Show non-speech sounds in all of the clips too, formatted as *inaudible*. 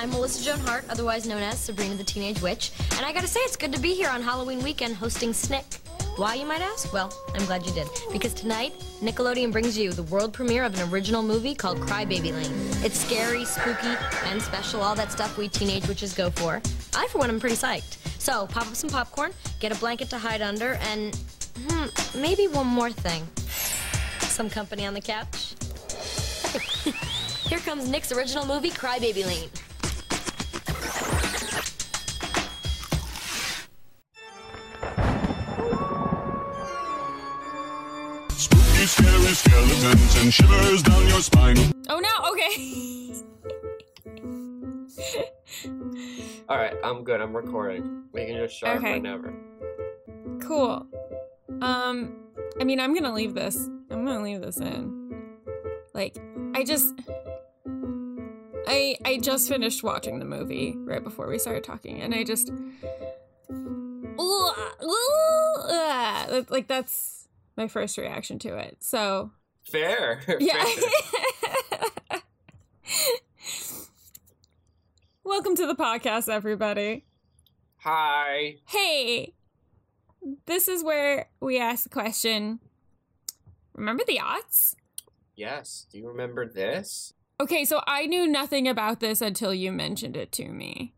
I'm Melissa Joan Hart, otherwise known as Sabrina the Teenage Witch, and I gotta say it's good to be here on Halloween weekend hosting Snick. Why, you might ask? Well, I'm glad you did. Because tonight, Nickelodeon brings you the world premiere of an original movie called Crybaby Lane. It's scary, spooky, and special, all that stuff we teenage witches go for. I, for one, am pretty psyched. So, pop up some popcorn, get a blanket to hide under, and hmm, maybe one more thing. Some company on the couch. *laughs* Here comes Nick's original movie, Crybaby Lane. Scary skeletons and shivers down your spine. Oh no, okay. *laughs* All right, I'm good. I'm recording. We can just start Okay. whenever. cool. Um, I mean, I'm gonna leave this. I'm gonna leave this in. Like, I just, I I just finished watching the movie right before we started talking, and I just, like that's my first reaction to it. So Fair. *laughs* yeah. Fair. *laughs* Welcome to the podcast, everybody. Hi. Hey, this is where we ask the question. Remember the aughts? Yes. Do you remember this? Okay, so I knew nothing about this until you mentioned it to me.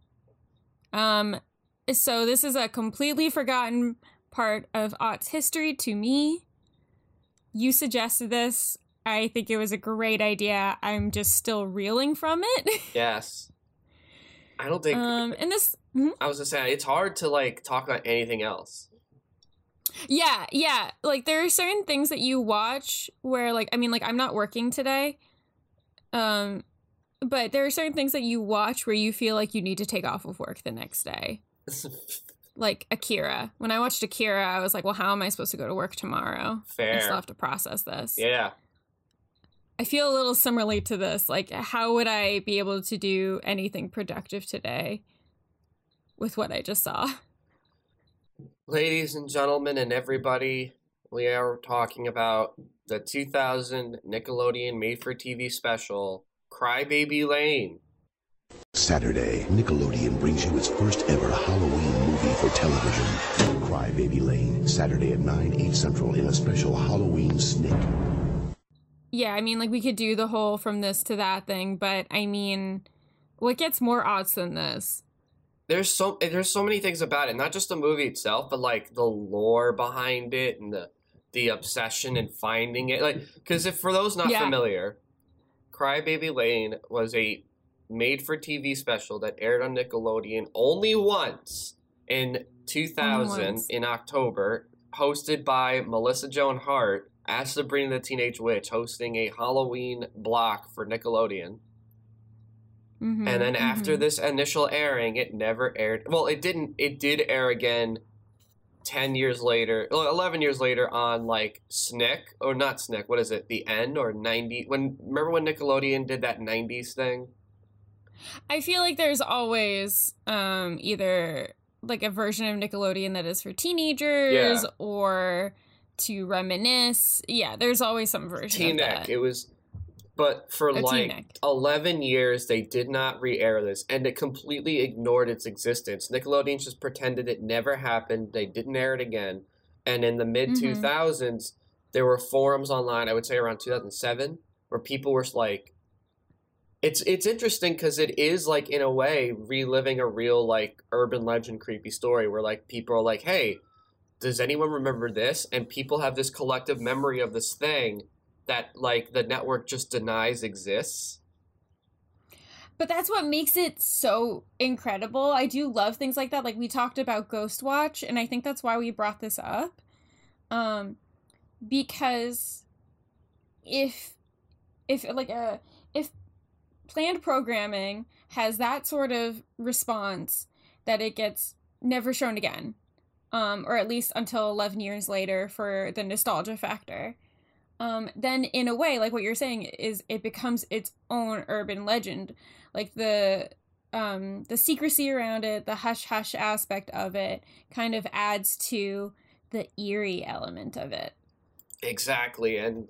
Um, so this is a completely forgotten part of aughts history to me. You suggested this. I think it was a great idea. I'm just still reeling from it. *laughs* Yes. I don't think. um, and this, Mhm. I was just saying it's hard to like talk about anything else. Yeah, yeah. Like there are certain things that you watch where like I mean like I'm not working today. Um but there are certain things that you watch where you feel like you need to take off of work the next day. *laughs* Like Akira. When I watched Akira, I was like, "Well, how am I supposed to go to work tomorrow? I still Fair. have to process this." Yeah. I feel a little similarly to this. Like how would I be able to do anything productive today with what I just saw? Ladies and gentlemen, and everybody, we are talking about the 2000 Nickelodeon made for TV special, Crybaby Lane. Saturday, Nickelodeon brings you its first ever Halloween movie for television. Cry Baby Lane, Saturday at 9, 8 central in a special Halloween snick. Yeah, I mean, like we could do the whole from this to that thing, but I mean, what gets more odds than this? There's so there's so many things about it, not just the movie itself, but like the lore behind it and the the obsession and finding it. Like, because if for those not Yeah. familiar, Crybaby Lane was a made-for-TV special that aired on Nickelodeon only once in 2000 once. in October, hosted by Melissa Joan Hart as Sabrina the Teenage Witch, hosting a Halloween block for Nickelodeon. Mhm, And then after mhm. this initial airing, it never aired. Well, it didn't. It did air again. Ten years later, eleven years later, on like Snick or not Snick. What is it? The N or ninety? When remember when Nickelodeon did that '90s thing? I feel like there's always um either like a version of Nickelodeon that is for teenagers Yeah. or to reminisce. Yeah, there's always some version T of Neck. It was, but for Oh, like TeenNick. eleven years, they did not re-air this, and it completely ignored its existence. Nickelodeon just pretended it never happened. They didn't air it again, and in the mid mm-hmm. two thousands, there were forums online. I would say around two thousand seven, where people were like, "It's it's interesting because it is like in a way reliving a real like urban legend creepy story where like people are like, hey." Does anyone remember this? And people have this collective memory of this thing that like the network just denies exists. But that's what makes it so incredible. I do love things like that. Like we talked about Ghostwatch, and I think that's why we brought this up. Um because if if like a planned programming has that sort of response that it gets never shown again. Um, or at least until 11 years later for the nostalgia factor um, then in a way, like what you're saying, is it becomes its own urban legend. Like the um, the secrecy around it, the hush hush aspect of it, kind of adds to the eerie element of it. Exactly, and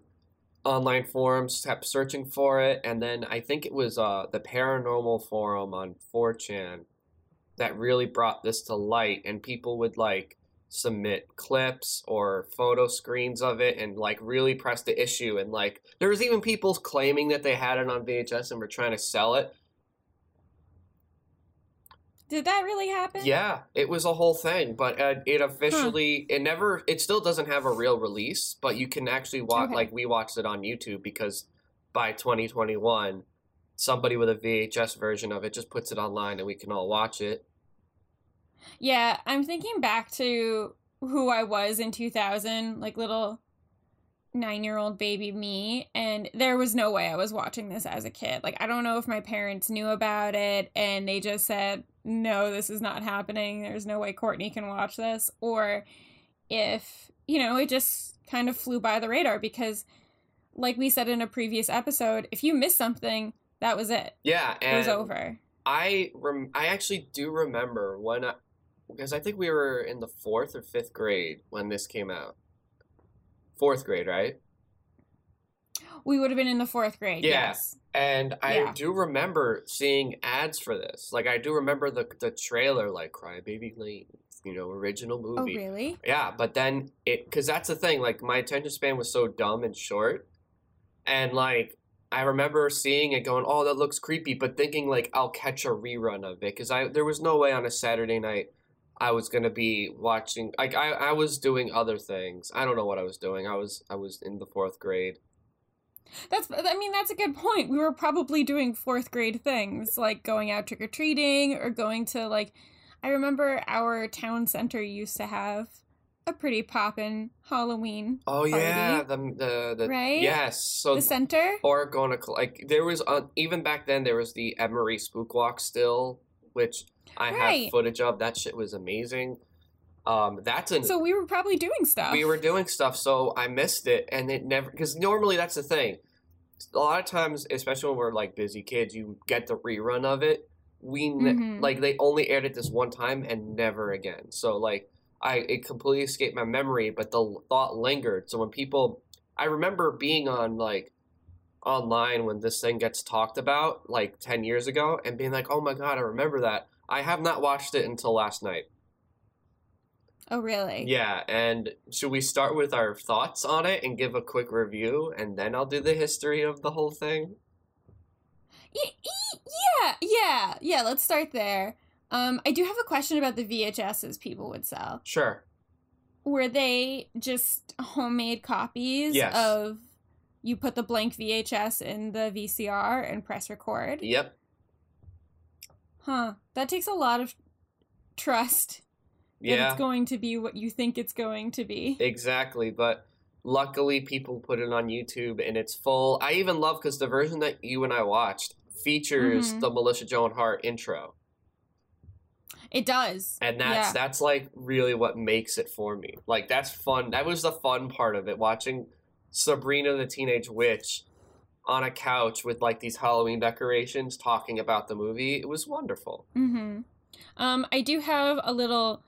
online forums kept searching for it, and then I think it was uh, the paranormal forum on 4chan that really brought this to light, and people would like submit clips or photo screens of it and like really press the issue and like there was even people claiming that they had it on VHS and were trying to sell it Did that really happen? Yeah, it was a whole thing, but uh, it officially it never it still doesn't have a real release, but you can actually watch Okay. like we watched it on YouTube because by 2021 somebody with a VHS version of it just puts it online and we can all watch it. Yeah, I'm thinking back to who I was in 2000, like little nine year old baby me, and there was no way I was watching this as a kid. Like, I don't know if my parents knew about it and they just said, no, this is not happening. There's no way Courtney can watch this, or if, you know, it just kind of flew by the radar because, like we said in a previous episode, if you miss something, that was it. Yeah, It was over. I rem- I actually do remember when I because I think we were in the 4th or 5th grade when this came out. 4th grade, right? We would have been in the fourth grade. Yeah. Yes. And I Yeah. do remember seeing ads for this. Like I do remember the the trailer, like Crybaby Lane, you know, original oh, movie. Oh, really? Yeah, but then it because that's the thing. Like my attention span was so dumb and short, and like I remember seeing it, going, "Oh, that looks creepy," but thinking like I'll catch a rerun of it because I there was no way on a Saturday night I was gonna be watching. Like I I was doing other things. I don't know what I was doing. I was I was in the fourth grade. That's I mean that's a good point. We were probably doing fourth grade things like going out trick or treating or going to like I remember our town center used to have a pretty poppin' Halloween. Oh yeah, the the the Right? yes. So the center? or going to like there was uh, even back then there was the Emery Spook Walk still, which I have footage of. That shit was amazing. Um, that's an So we were probably doing stuff. we were doing stuff, so I missed it, and it never because normally that's the thing. A lot of times, especially when we're like busy kids, you get the rerun of it. We ne- Mhm. like they only aired it this one time and never again. So like I it completely escaped my memory, but the thought lingered. So when people, I remember being on like online when this thing gets talked about like 10 years ago and being like, oh my god, I remember that. I have not watched it until last night. Oh really? Yeah, and should we start with our thoughts on it and give a quick review and then I'll do the history of the whole thing? Yeah, yeah, yeah. Let's start there. Um, I do have a question about the VHSs people would sell. Sure. Were they just homemade copies Yes. of you put the blank VHS in the VCR and press record? Yep. Huh. That takes a lot of trust Yeah. it's going to be what you think it's going to be. Exactly, but luckily people put it on YouTube and it's full. I even love because the version that you and I watched features Mhm. the Melissa Joan Hart intro, It does. and that's yeah. that's like really what makes it for me. Like that's fun. That was the fun part of it. Watching Sabrina the Teenage Witch on a couch with like these Halloween decorations, talking about the movie. It was wonderful. Mm-hmm. Um, I do have a little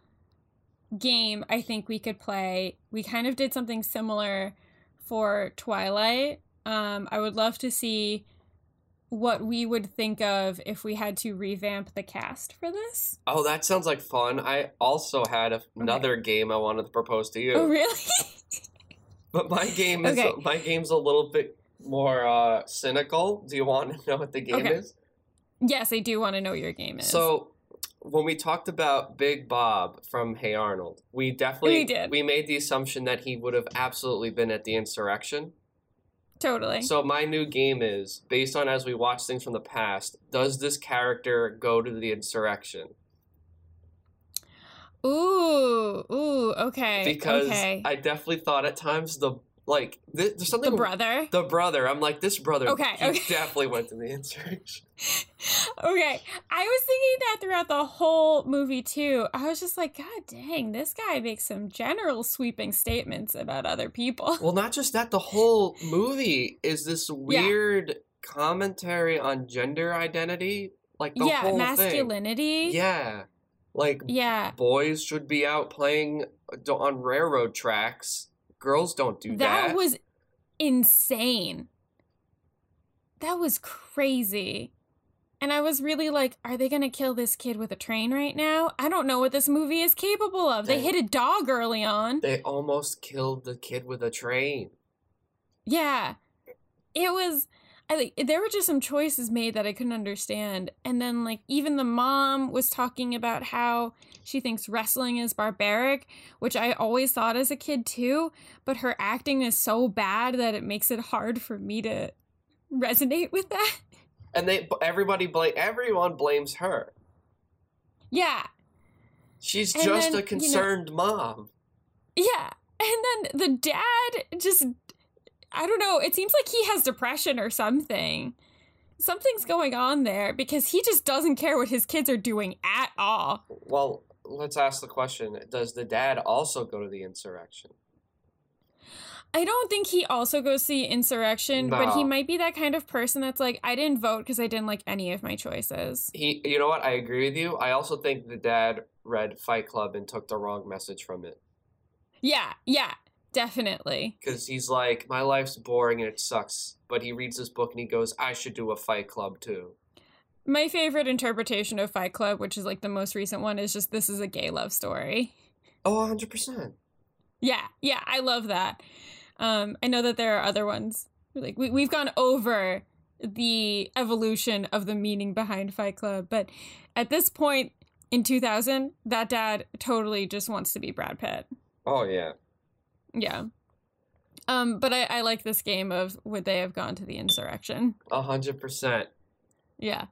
game I think we could play. We kind of did something similar for Twilight. Um, I would love to see what we would think of if we had to revamp the cast for this. Oh, that sounds like fun. I also had a, another game I wanted to propose to you. Oh, really? *laughs* But my game is Okay. my game's a little bit more uh, cynical. Do you want to *laughs* know what the game Okay. is? yes, I do want to know what your game is. So when we talked about Big Bob from Hey Arnold, we definitely We did. we made the assumption that he would have absolutely been at the insurrection. totally. So my new game is based on as we watch things from the past. Does this character go to the insurrection? ooh, ooh, okay. Because okay. I definitely thought at times the like th- there's something the brother. the brother. I'm like this brother. Okay, he okay. definitely went to the *laughs* insurrection. *laughs* okay. I was thinking that throughout the whole movie too. I was just like, God dang, this guy makes some general sweeping statements about other people. Well, not just that, the whole movie is this weird commentary on gender identity. Like the yeah, whole masculinity. thing. Yeah. Like Yeah. boys should be out playing uh, on railroad tracks. Girls don't do that. That was insane. That was crazy. And I was really like, are they going to kill this kid with a train right now? I don't know what this movie is capable of. They, They- hit a dog early on. They almost killed the kid with a train. Yeah. It was I think there were just some choices made that I couldn't understand. And then like even the mom was talking about how she thinks wrestling is barbaric, which I always thought as a kid too, but her acting is so bad that it makes it hard for me to resonate with that. And they everybody blame everyone blames her. Yeah. She's And just then, you a know- concerned mom. Yeah. And then the dad just I don't know, it seems like he has depression or something. Something's going on there because he just doesn't care what his kids are doing at all. Well, let's ask the question: Does the dad also go to the insurrection? I don't think he also goes to the insurrection, but he might be that kind of person that's like, I didn't vote because I didn't like any of my choices. He, you know what? I agree with you. I also think the dad read Fight Club and took the wrong message from it Yeah, yeah, definitely. because he's like, my life's boring and it sucks. But he reads this book and he goes, I should do a Fight Club too. My favorite interpretation of Fight Club, which is like the most recent one, is just this is a gay love story. Oh, 100 percent. Yeah, yeah, I love that. Um, I know that there are other ones. Like we we've gone over the evolution of the meaning behind Fight Club, but at this point in 2000, that dad totally just wants to be Brad Pitt. Oh yeah. Yeah. Um, but I, I like this game of would they have gone to the insurrection? A hundred percent. Yeah.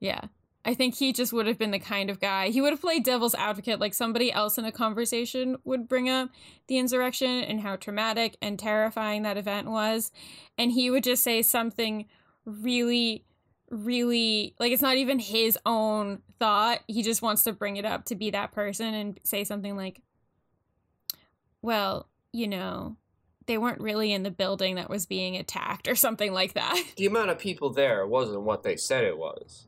Yeah. I think he just would have been the kind of guy. He would have played devil's advocate like somebody else in a conversation would bring up the insurrection and how traumatic and terrifying that event was. And he would just say something really, really like it's not even his own thought. He just wants to bring it up to be that person and say something like, well, you know, they weren't really in the building that was being attacked or something like that. *laughs* The amount of people there wasn't what they said it was.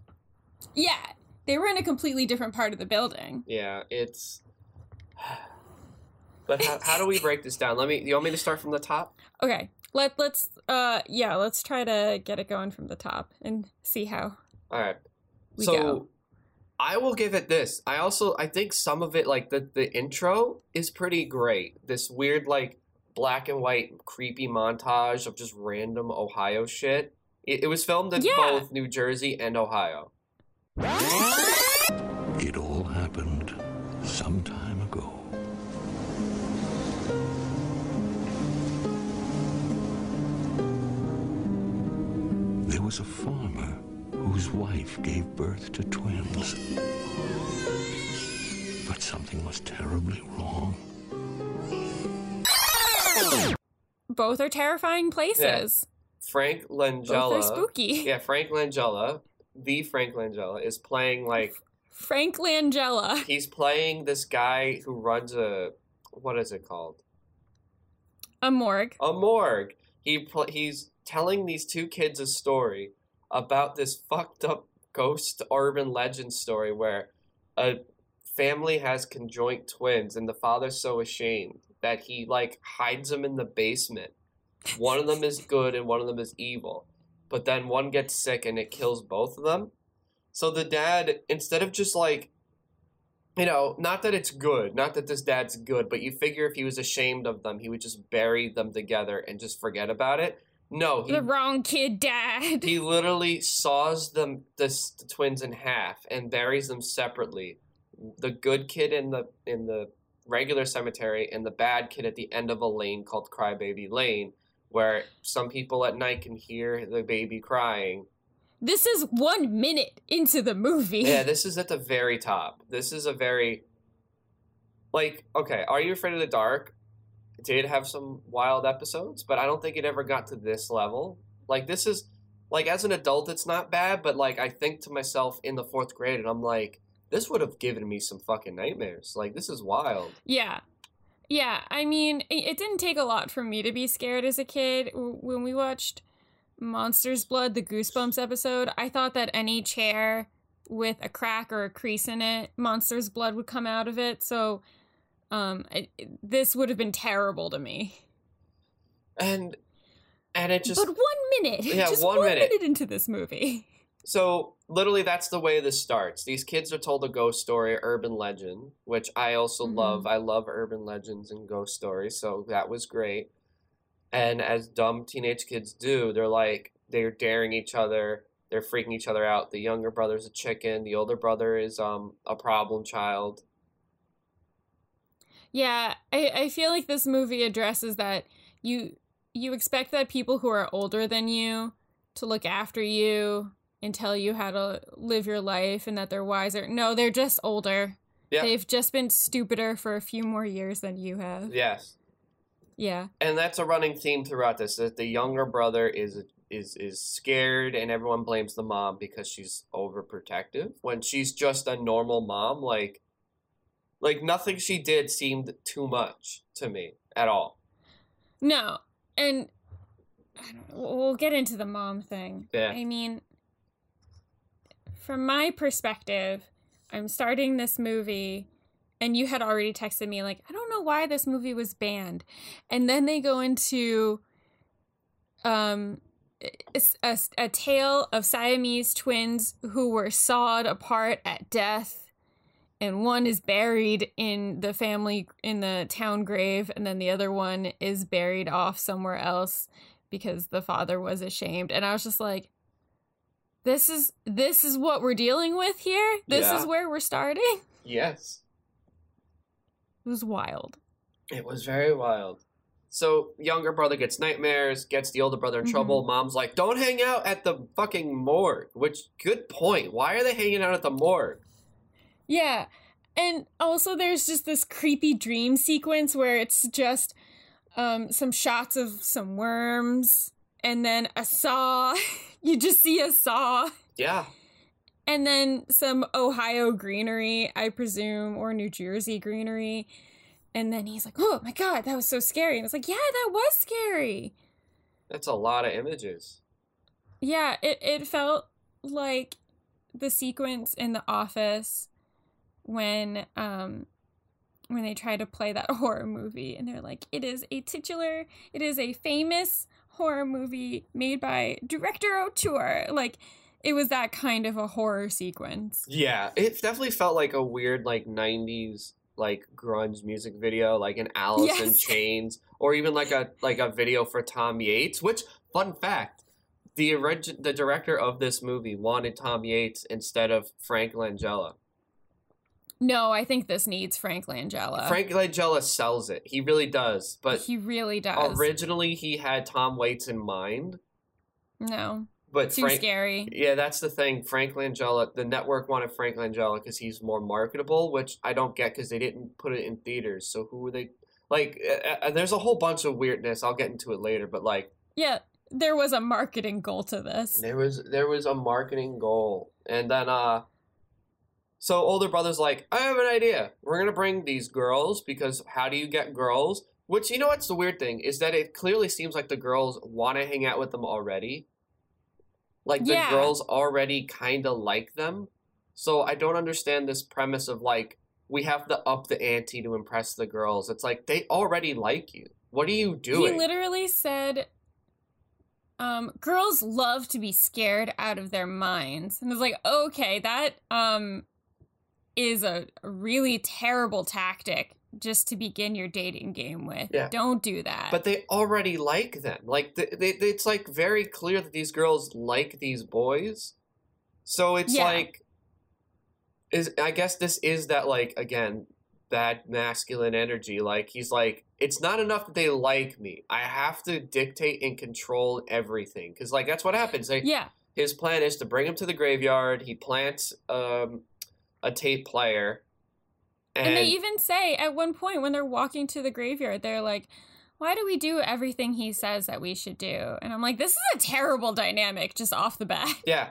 Yeah, they were in a completely different part of the building. Yeah, it's. *sighs* But how, how do we break this down? Let me. You want me to start from the top? Okay, let let's uh yeah, let's try to get it going from the top and see how. All right. We so go. I will give it this. I also I think some of it like the the intro is pretty great. This weird like black and white creepy montage of just random Ohio shit. It, it was filmed in Yeah. both New Jersey and Ohio. It all happened some time ago. There was a farmer whose wife gave birth to twins. But something was terribly wrong. Both are terrifying places. Frank Langella. Both are spooky. *laughs* Yeah, Frank Langella, the Frank Langella is playing like Frank Langella. he's playing this guy who runs a what is it called? A morgue. a morgue. He pl- he's telling these two kids a story about this fucked up ghost urban legend story where a family has conjoint twins and the father's so ashamed that he like hides them in the basement. One of them is good and one of them is evil. But then one gets sick and it kills both of them. So the dad instead of just like you know, not that it's good, not that this dad's good, but you figure if he was ashamed of them, he would just bury them together and just forget about it. No, he The wrong kid dad. he *laughs* literally saws them the, the twins in half and buries them separately. The good kid in the in the regular cemetery and the bad kid at the end of a lane called Crybaby Lane, where some people at night can hear the baby crying. This is one minute into the movie. Yeah, *laughs* this is at the very top. This is a very like okay. Are you afraid of the dark? Did have some wild episodes, but I don't think it ever got to this level. Like this is like as an adult, it's not bad, but like I think to myself in the fourth grade, and I'm like, this would have given me some fucking nightmares. Like this is wild. Yeah. Yeah, I mean, it didn't take a lot for me to be scared as a kid. When we watched Monsters Blood, the Goosebumps episode, I thought that any chair with a crack or a crease in it, Monsters Blood would come out of it. So, um, this would have been terrible to me. And and it just but one minute. *laughs* Yeah, just one one minute. minute into this movie. So literally, that's the way this starts. These kids are told a ghost story, urban legend, which I also Mhm. love. I love urban legends and ghost stories, so that was great. And as dumb teenage kids do, they're like they're daring each other, they're freaking each other out. The younger brother's a chicken, the older brother is um a problem child. Yeah, I, I feel like this movie addresses that you you expect that people who are older than you to look after you and tell you how to live your life and that they're wiser. No, they're just older. Yeah. They've just been stupider for a few more years than you have. Yes. Yeah. and that's a running theme throughout this that the younger brother is is is scared and everyone blames the mom because she's overprotective when she's just a normal mom like like nothing she did seemed too much to me at all No. And I don't know, we'll get into the mom thing. Yeah. I mean, from my perspective, I'm starting this movie, and you had already texted me, like, I don't know why this movie was banned. And then they go into um, a, a tale of Siamese twins who were sawed apart at death. And one is buried in the family, in the town grave, and then the other one is buried off somewhere else because the father was ashamed. And I was just like, this is this is what we're dealing with here. This Yeah. is where we're starting. *laughs* yes It was wild. it was very wild so younger brother gets nightmares gets the older brother in mm-hmm. trouble mom's like don't hang out at the fucking morgue which good point why are they hanging out at the morgue Yeah. And also there's just this creepy dream sequence where it's just um some shots of some worms and then a saw. *laughs* you just see a saw. yeah And then some Ohio greenery, I presume, or New Jersey greenery. And then he's like, "Oh my god, that was so scary." And it's like, "Yeah, that was scary." that's a lot of images Yeah, it, it felt like the sequence in the office when um when they try to play that *laughs* horror movie and they're like, it is a titular, it is a famous horror movie made by director O'Toole Like it was that kind of a horror sequence. Yeah, it definitely felt like a weird like '90s like grunge music video, like an Alice in Yes. *laughs* Chains, or even like a like a video for Tom Waits. Which, fun fact, the orig- the director of this movie wanted Tom Waits instead of Frank Langella. No, I think this needs Frank Langella. Frank Langella sells it. He really does. But he really does. originally, he had Tom Waits in mind. no, But too Frank, scary. Yeah, that's the thing. Frank Langella, the network wanted Frank Langella because he's more marketable, which I don't get because they didn't put it in theaters. So who were they? Like, uh, uh, there's a whole bunch of weirdness. I'll get into it later, but like, Yeah, there was a marketing goal to this. there was there was a marketing goal, and then uh, so older brother's like, I have an idea. We're gonna bring these girls because how do you get girls? Which you know what's the weird thing is that it clearly seems like the girls want to hang out with them already. Like the Yeah. girls already kind of like them. So I don't understand this premise of like we have to up the ante to impress the girls. It's like they already like you. What are you doing? He literally said, um, girls love to be scared out of their minds. And it's like, okay, that um is a really terrible tactic just to begin your dating game with. Yeah. Don't do that. but they already like them. Like they, they, it's like very clear that these girls like these boys. So it's Yeah. like is I guess this is that like again bad masculine energy. Like he's like it's not enough that they like me. I have to dictate and control everything cuz like that's what happens. Like yeah. his plan is to bring him to the graveyard. He plants um a tape player and, And they even say at one point when they're walking to the graveyard, they're like, why do we do everything he says that we should do? And I'm like, this is a terrible dynamic just off the bat. Yeah.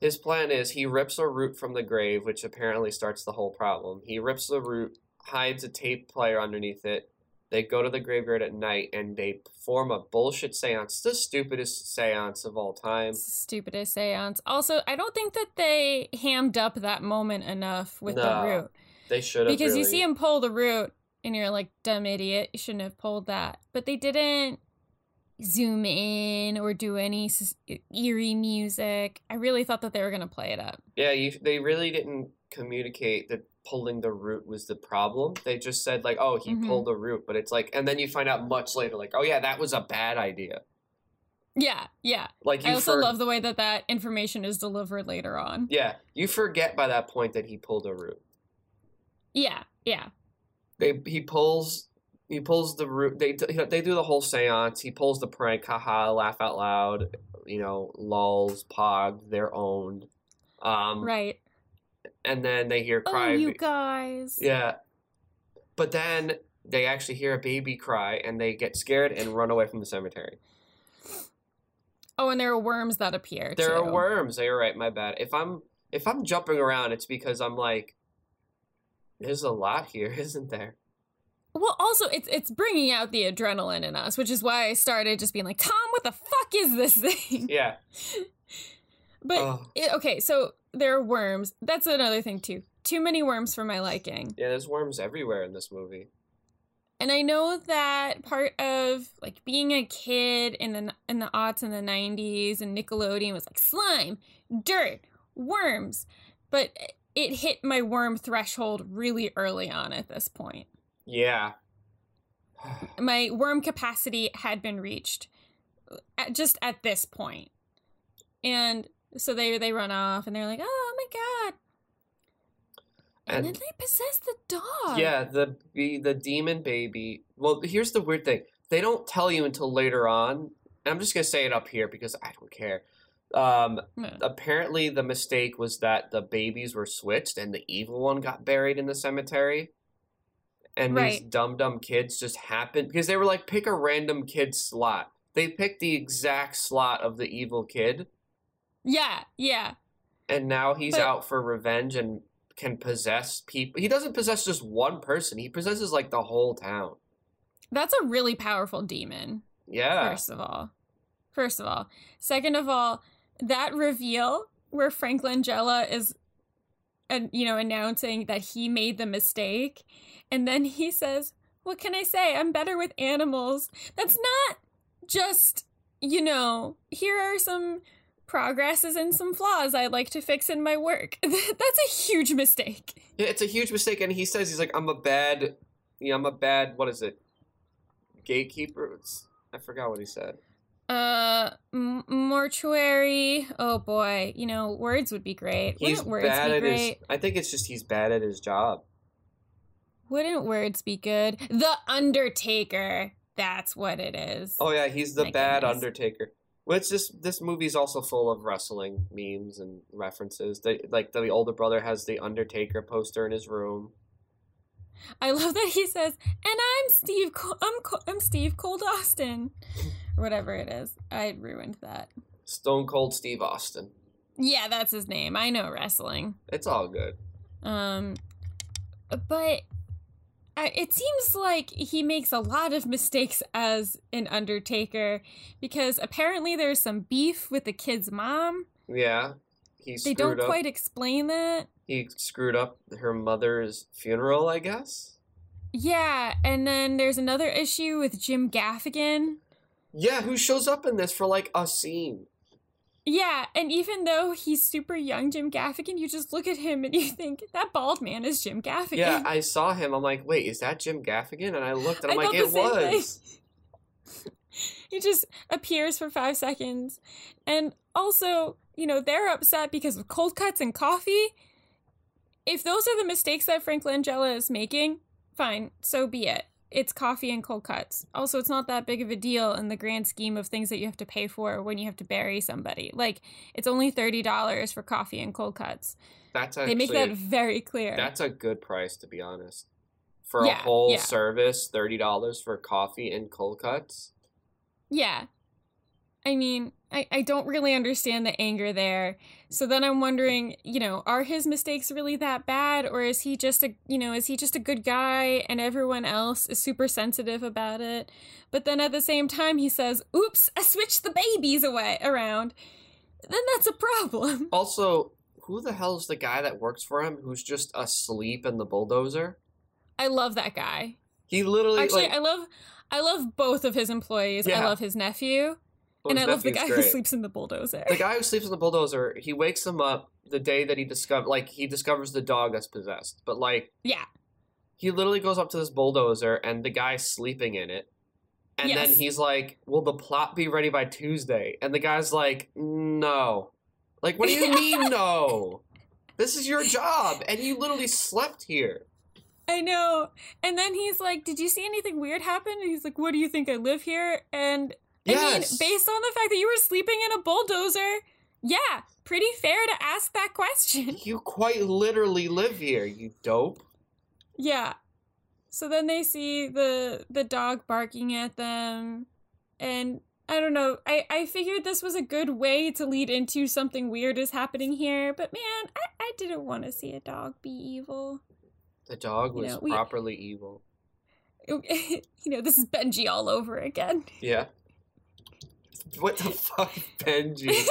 His plan is he rips a root from the grave, which apparently starts the whole problem. He rips the root, hides a tape player underneath it. They go to the graveyard at night and they perform a bullshit seance. The stupidest seance of all time. Stupidest seance. Also, I don't think that they hammed up that moment enough with No, the root. They should have Because you see him pull the root and you're like, dumb idiot, you shouldn't have pulled that. But they didn't zoom in or do any eerie music. I really thought that they were going to play it up. Yeah, you, they really didn't communicate that pulling the root was the problem. They just said like, "Oh, he Mhm. pulled the root," but it's like, and then you find out much later, like, "Oh yeah, that was a bad idea." Yeah, yeah. Like I also for- love the way that that information is delivered later on. Yeah, you forget by that point that he pulled a root. Yeah, yeah. They he pulls he pulls the root. They they do the whole séance. He pulls the prank. Haha! Laugh out loud. You know, lulls. Pog. They're owned. Um, Right. And then they hear crying. Oh, you guys. Yeah. But then they actually hear a baby cry and they get scared and run away from the cemetery. Oh, and there are worms that appear. There too. are worms. You're right, my bad. If I'm if I'm jumping around, it's because I'm like there's a lot here, *laughs* isn't there? Well, also it's it's bringing out the adrenaline in us, which is why I started just being like, Tom, what the fuck is this thing? Yeah. *laughs* But Ugh. it- okay, so there are worms. That's another thing too. Too many worms for my liking. Yeah, there's worms everywhere in this movie. And I know that part of like being a kid in the in the aughts and the nineties and Nickelodeon was like slime, dirt, worms, but it hit my worm threshold really early on at this point. Yeah. *sighs* My worm capacity had been reached at, just at this point, and so they they run off and they're like, oh my god, and, And then they possess the dog. yeah, the the demon baby. Well, here's the weird thing. They don't tell you until later on. And I'm just gonna say it up here because I don't care. Um, apparently the mistake was that the babies were switched and the evil one got buried in the cemetery. And these dumb dumb kids just happened because they were like pick a random kid slot. They picked the exact slot of the evil kid yeah, yeah. and now he's But- out for revenge and can possess people. He doesn't possess just one person. He possesses like the whole town. That's a really powerful demon. Yeah. First of all, first of all, second of all, that reveal where Franklin Langella is, and you know, announcing that he made the mistake, and then he says, "What can I say? I'm better with animals." That's not just, you know, here are some progresses and some flaws I'd like to fix in my work. *laughs* That's a huge mistake. Yeah, it's a huge mistake, and he says he's like, "I'm a bad, yeah, I'm a bad. What is it? Gatekeeper? It's, I forgot what he said. Uh, m- mortuary. Oh boy, you know, words would be great. He's Wouldn't words bad be at his. I think it's just he's bad at his job. Wouldn't words be good? The Undertaker. That's what it is. Oh yeah, he's the My bad goodness. Undertaker. Which just this movie's also full of wrestling memes and references. They, like the older brother has the Undertaker poster in his room. I love that he says, "And I'm Steve. Col- I'm Co- I'm Steve Cold Austin, or *laughs* whatever it is." I ruined that. Stone Cold Steve Austin. Yeah, that's his name. I know wrestling. It's all good. Um, but it seems like he makes a lot of mistakes as an Undertaker because apparently there's some beef with the kid's mom. Yeah, he They don't up. quite explain that. He screwed up her mother's funeral, I guess. Yeah, and then there's another issue with Jim Gaffigan. Yeah, who shows up in this for like a scene? Yeah, and even though he's super young, Jim Gaffigan, you just look at him and *laughs* you think that bald man is Jim Gaffigan. Yeah, I saw him. I'm like, wait, is that Jim Gaffigan? And I looked and I'm I like, it was. *laughs* he just appears for five seconds. And also, you know, they're upset because of cold cuts and coffee. If those are the mistakes that Frank Langella is making, fine, so be it. It's coffee and cold cuts. Also, it's not that big of a deal in the grand scheme of things that you have to pay for when you have to bury somebody. Like, it's only $30 for coffee and cold cuts. That's They make that very clear. that's a good price to be honest. For a whole yeah. service, thirty dollars for coffee and cold cuts. Yeah. I mean, I, I don't really understand the anger there. So then I'm wondering, you know, are his mistakes really that bad or is he just a, you know, is he just a good guy and everyone else is super sensitive about it? But then at the same time he says, "Oops, I switched the babies away around." Then that's a problem. *laughs* Also, who the hell is the guy that works for him who's just asleep in the bulldozer? I love that guy. He literally Actually, like I love I love both of his employees. Yeah. I love his nephew, and I love the guy who sleeps in the bulldozer. The guy who sleeps in the bulldozer, he wakes him up the day that he discover like he discovers the dog that's possessed. But like yeah, he literally goes up to this bulldozer and the guy's sleeping in it. And then he's like, Will the plot be ready by Tuesday? And the guy's like, No. Like, what do you *laughs* mean no? This is your job, and you literally slept here. I know. And then he's like, "Did you see anything weird happen?" And he's like, "What do you think? I live here." And I Yes. mean, based on the fact that you were sleeping in a bulldozer, yeah, pretty fair to ask that question. You quite literally live here, you dope. Yeah. So then they see the the dog barking at them and I don't know. I, I figured this was a good way to lead into something weird is happening here, but man, I, I didn't want to see a dog be evil. The dog You was know, we- properly evil. *laughs* you know, this is Benji all over again. Yeah. What the *laughs* fuck, Benji? *laughs*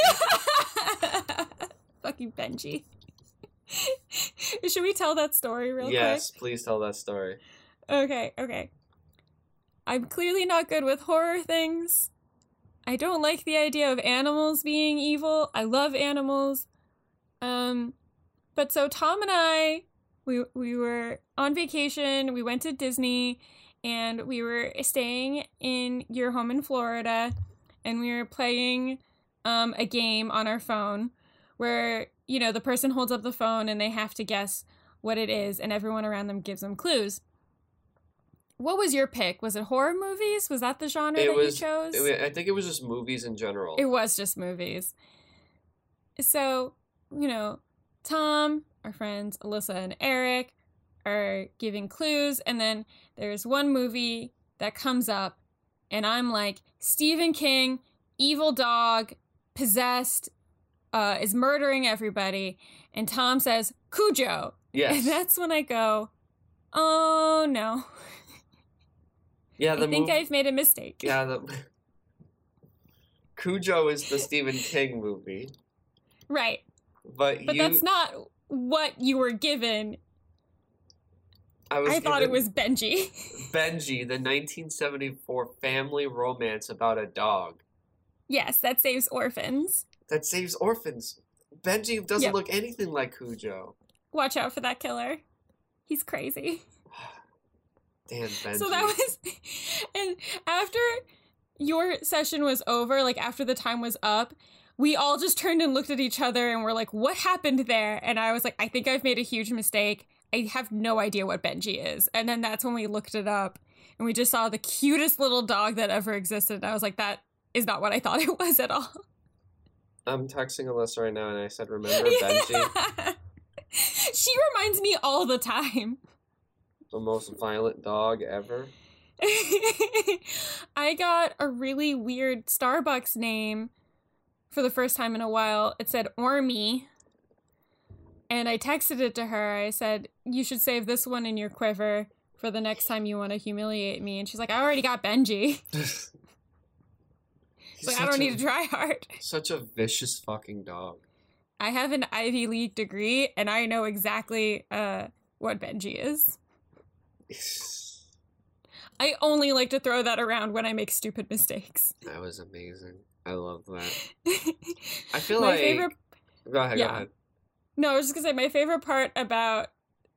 Fucking Benji. *laughs* Should we tell that story real quick? yes, please tell that story. Okay, okay. I'm clearly not good with horror things. I don't like the idea of animals being evil. I love animals. Um but so Tom and I we we were on vacation. We went to Disney and we were staying in your home in Florida and we were playing um a game on our phone where you know the person holds up the phone and they have to guess what it is and everyone around them gives them clues. What was your pick? Was it horror movies? Was that the genre It that was. you chose? I I think it was just movies in general. It was just movies. So, you know, Tom, our friends Alyssa and Eric are giving clues, and then there's one movie that comes up, and I'm like, Stephen King, evil dog, possessed, uh, is murdering everybody, and Tom says, Cujo. And yes. that's when I go, oh no. Yeah, the I think mov- I've made a mistake. Yeah, the *laughs* Cujo is the Stephen King movie, Right. but, But you. that's not what you were given. I. I thought it was Benji. *laughs* Benji, the 1974 family romance about a dog yes, that saves orphans. that saves orphans. Benji doesn't Yep. look anything like Cujo. Watch out for that killer. He's crazy. *sighs* Damn Benji. So that was *laughs* and after your session was over, like after the time was up, we all just turned and looked at each other and were like, "What happened there?" And I was like, "I think I've made a huge mistake. I have no idea what Benji is." And then that's when we looked it up and we just saw the cutest little dog that ever existed. And I was like, "That is not what I thought *laughs* it was at all." I'm texting Alyssa right now, and I said, "Remember *laughs* Benji, *laughs* she reminds me all the time. the most violent dog ever." I got a really weird Starbucks name for the first time in a while. It said Ormy. And I texted it to her. I said, You should save this one in your quiver for the next time you want to humiliate me. And she's like, I already got Benji. *laughs* *laughs* He's like, I don't a- need to try hard. Such a vicious fucking dog. I have an Ivy League degree and I know exactly uh, what Benji is. *laughs* I only like to throw that around when I make stupid mistakes. That was amazing. I love that. I feel My like. favorite Go ahead. Yeah. Go ahead. No, I was just gonna say my favorite part about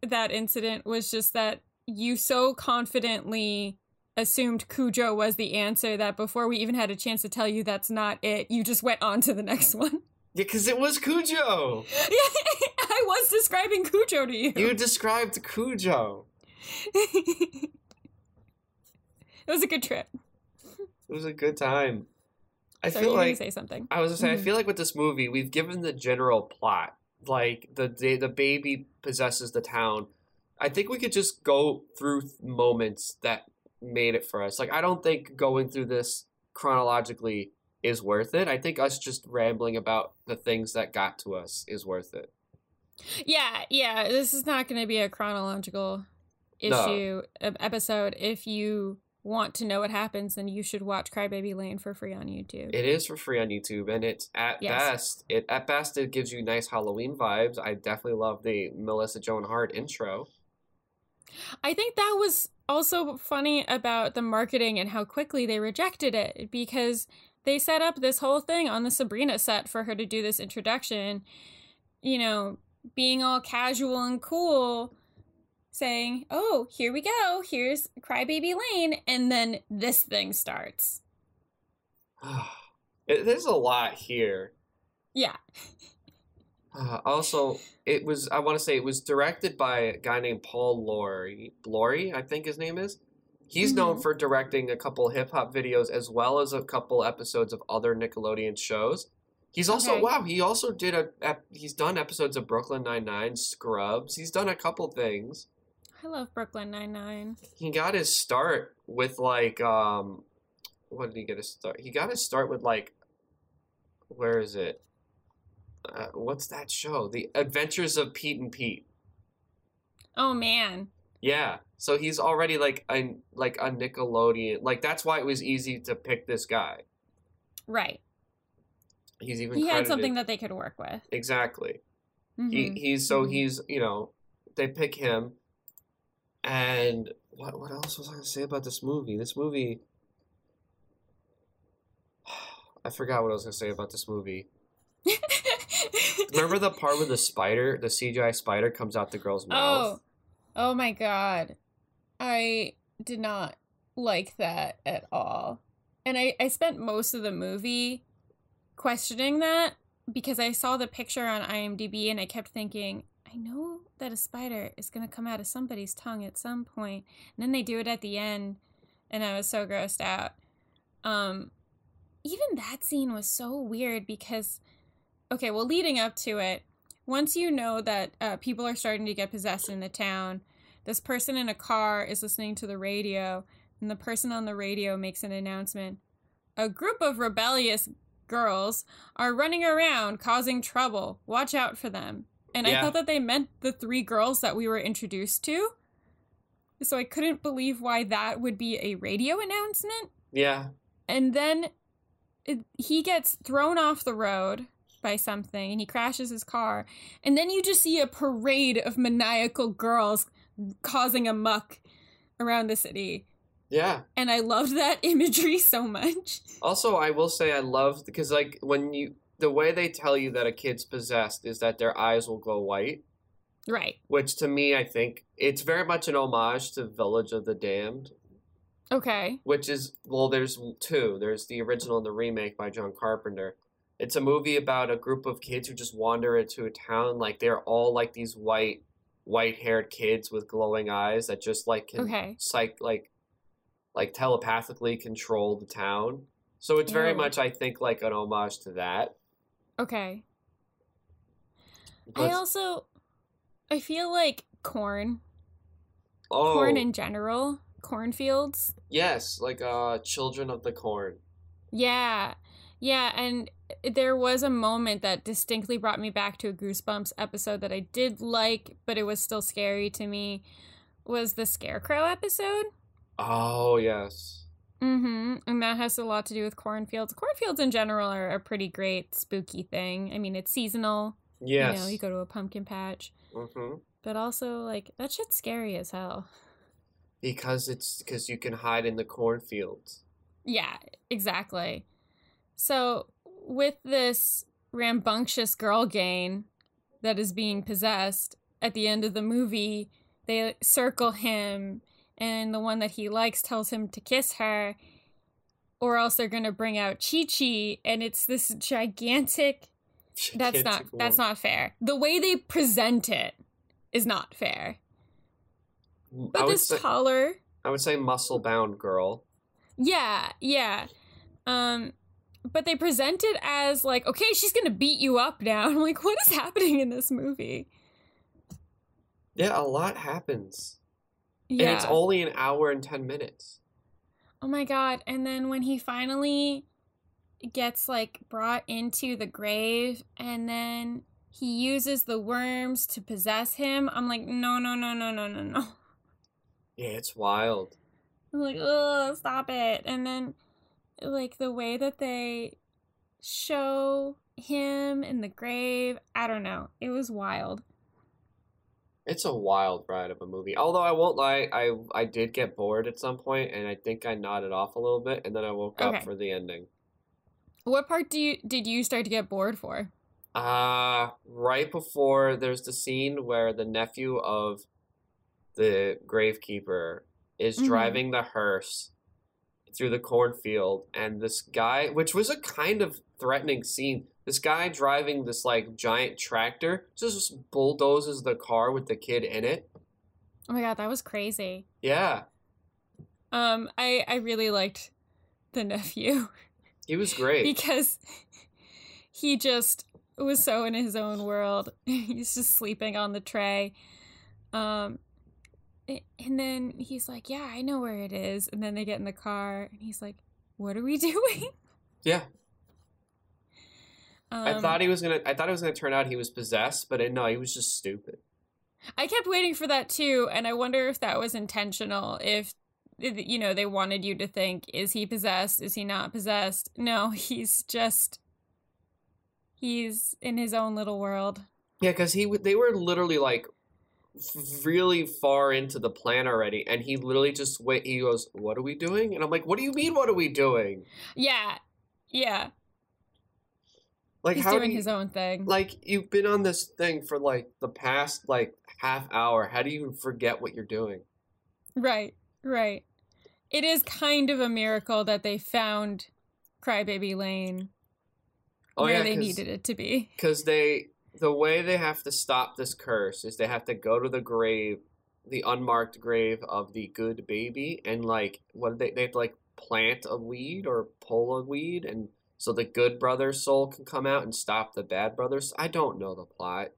that incident was just that you so confidently assumed Cujo was the answer that before we even had a chance to tell you that's not it, you just went on to the next one. *laughs* Yeah, because it was Cujo. *laughs* I was describing Cujo to you. You described Cujo. *laughs* it was a good trip. It was a good time. I Sorry, feel like say something. I was gonna say, Mhm. I feel like with this movie, we've given the general plot. Like the the, the baby possesses the town. I think we could just go through moments that made it for us. Like I don't think going through this chronologically is worth it. I think us just rambling about the things that got to us is worth it. Yeah, yeah. This is not going to be a chronological issue ep- episode. If you want to know what happens, then you should watch Crybaby Lane for free on YouTube. It is for free on YouTube, and it's at Yes. best it at best it gives you nice Halloween vibes. I definitely love the Melissa Joan Hart intro. I think that was also funny about the marketing and how quickly they rejected it because they set up this whole thing on the Sabrina set for her to do this introduction, you know, being all casual and cool, saying, "Oh, here we go. Here's Crybaby Lane," and then this thing starts. *sighs* there's a lot here. Yeah. Uh, *laughs* *sighs* also, it was I want to say it was directed by a guy named Paul Laurie. Laurie, I think his name is. He's known Mhm. for directing a couple hip hop videos as well as a couple episodes of other Nickelodeon shows. He's also Okay. wow. He also did a. ep- He's done episodes of Brooklyn Nine Nine, Scrubs. He's done a couple things. I love Brooklyn Nine Nine. He got his start with like um, what did he get his start? He got his start with like, where is it? Uh, what's that show? The Adventures of Pete and Pete. Oh man. Yeah. So he's already like a like a Nickelodeon. Like that's why it was easy to pick this guy. Right. He's even He had something that they could work with. exactly. He Mhm. he's so Mhm. he's you know they pick him, and what what else was I gonna say about this movie? This movie. *sighs* I forgot what I was gonna say about this movie. Remember the part where the spider, the CGI spider, comes out the girl's oh. mouth? Oh. Oh my god. I did not like that at all. And I, I spent most of the movie questioning that because I saw the picture on IMDb and I kept thinking, I know that a spider is going to come out of somebody's tongue at some point. And then they do it at the end and I was so grossed out. Um even that scene was so weird because okay, well leading up to it, once you know that uh, people are starting to get possessed in the town, this person in a car is listening to the radio, and the person on the radio makes an announcement. A group of rebellious girls are running around causing trouble. Watch out for them. And I thought that they meant the three girls that we were introduced to. So I couldn't believe why that would be a radio announcement Yeah. and then it, he gets thrown off the road by something and he crashes his car and then you just see a parade of maniacal girls causing a muck around the city Yeah. and i loved that *laughs* imagery so much Also, I will say I love because like when you the way they tell you that a kid's possessed is that their eyes will go white, right which to me I think it's very much an homage to Village of the Damned, okay which is well there's two. There's the original and the remake by John Carpenter. It's a movie about a group of kids who just wander into a town like they're all like these white white-haired kids with glowing eyes that just like can Okay. psych like like telepathically control the town. So it's very oh. much I think like an homage to that. Okay i also i feel like corn oh, corn in general cornfields yes, like uh, Children of the Corn. Yeah. Yeah, and there was a moment that distinctly brought me back to a Goosebumps episode that I did like, but it was still scary to me. Was the Scarecrow episode? Oh yes, Mm-hmm. And that has a lot to do with cornfields. Cornfields in general are a pretty great spooky thing. I mean, it's seasonal. yes. You know, you go to a pumpkin patch. hmm But also, like, that shit's scary as hell. Because it's because you can hide in the cornfields. Yeah, exactly. So, with this rambunctious girl gang that is being possessed, at the end of the movie, they circle him, and the one that he likes tells him to kiss her, or else they're gonna bring out Chi Chi, and it's this gigantic. That's not. That's not fair. The way they present it is not fair. But this say, taller, I would say muscle bound girl. Yeah, yeah. Um but they present it as like, okay, she's gonna beat you up now. *laughs* I'm like, what is happening in this movie? Yeah, a lot happens. Yeah. And it's only an hour and ten minutes. oh my god. And then when he finally gets like brought into the grave and then he uses the worms to possess him, I'm like, no, no, no, no, no, no, no. Yeah, it's wild. I'm like, oh, stop it. And then, like, the way that they show him in the grave, I don't know. It was wild. It's a wild ride of a movie. Although I won't lie, I I did get bored at some point, and I think I nodded off a little bit, and then I woke Okay. up for the ending. What part do you did you start to get bored for? Uh right before there's the scene where the nephew of the gravekeeper is Mhm. driving the hearse through the cornfield, and this guy, which was a kind of threatening scene, this guy driving this like giant tractor just bulldozes the car with the kid in it. Oh my god, that was crazy. Yeah, Um, I I really liked the nephew he was *laughs* great. because he just was so in his own world. *laughs* He's just sleeping on the tray. Um and then he's like, "Yeah, I know where it is." And then they get in the car and he's like, "What are we *laughs* doing?" yeah, Um, I thought he was gonna. I thought it was gonna turn out he was possessed, but it, no, he was just stupid. I kept waiting for that too, and I wonder if that was intentional. If you know, they wanted you to think, is he possessed? Is he not possessed? No, *laughs* he's just he's in his own little world. Yeah, because he they were literally like really far into the plan already, and he literally just wait. He goes, "What are we doing?" And I'm like, "What do you mean? What are we doing?" Yeah, yeah. Like he's doing do you, his own thing. like you've been on this thing for like the past like half hour. How do you forget what you're doing? Right, right. It is kind of a miracle that they found Crybaby Lane Oh where yeah, they needed it to be. *laughs* because they the way they have to stop this curse is they have to go to the grave, the unmarked grave of the good baby, and like what they they have to like plant a weed or pull a weed, and so the good brother's soul can come out and stop the bad brother's. I don't know the plot.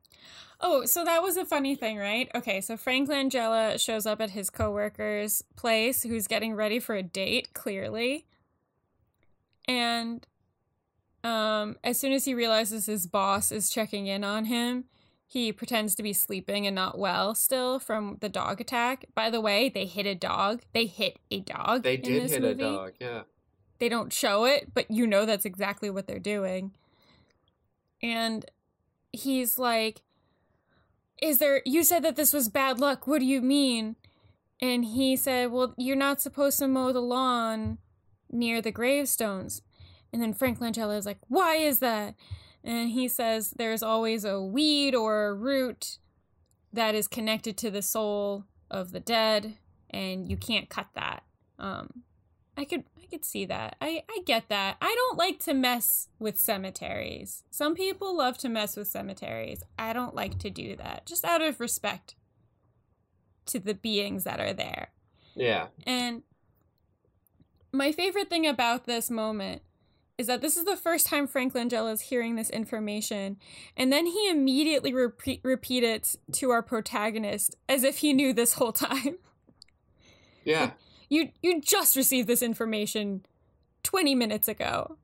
Oh, so that was a funny thing, right? Okay, so Frank Langella shows up at his coworker's place who's getting ready for a date, clearly. And um as soon as he realizes his boss is checking in on him, he pretends to be sleeping and not well still from the dog attack. By the way, they hit a dog. They hit a dog. They did hit movie. a dog. Yeah. They don't show it, but you know that's exactly what they're doing. And he's like, Is there, you said that this was bad luck. What do you mean? And he said, Well, you're not supposed to mow the lawn near the gravestones. And then Frank Langella is like, Why is that? And he says, There's always a weed or a root that is connected to the soul of the dead, and you can't cut that. Um, I could I could see that. I I get that. I don't like to mess with cemeteries. Some people love to mess with cemeteries. I don't like to do that. Just out of respect to the beings that are there. Yeah. And my favorite thing about this moment is that this is the first time Frank Langella is hearing this information, and then he immediately repeat repeat it to our protagonist as if he knew this whole *laughs* time. Yeah. You you just received this information 20 minutes ago,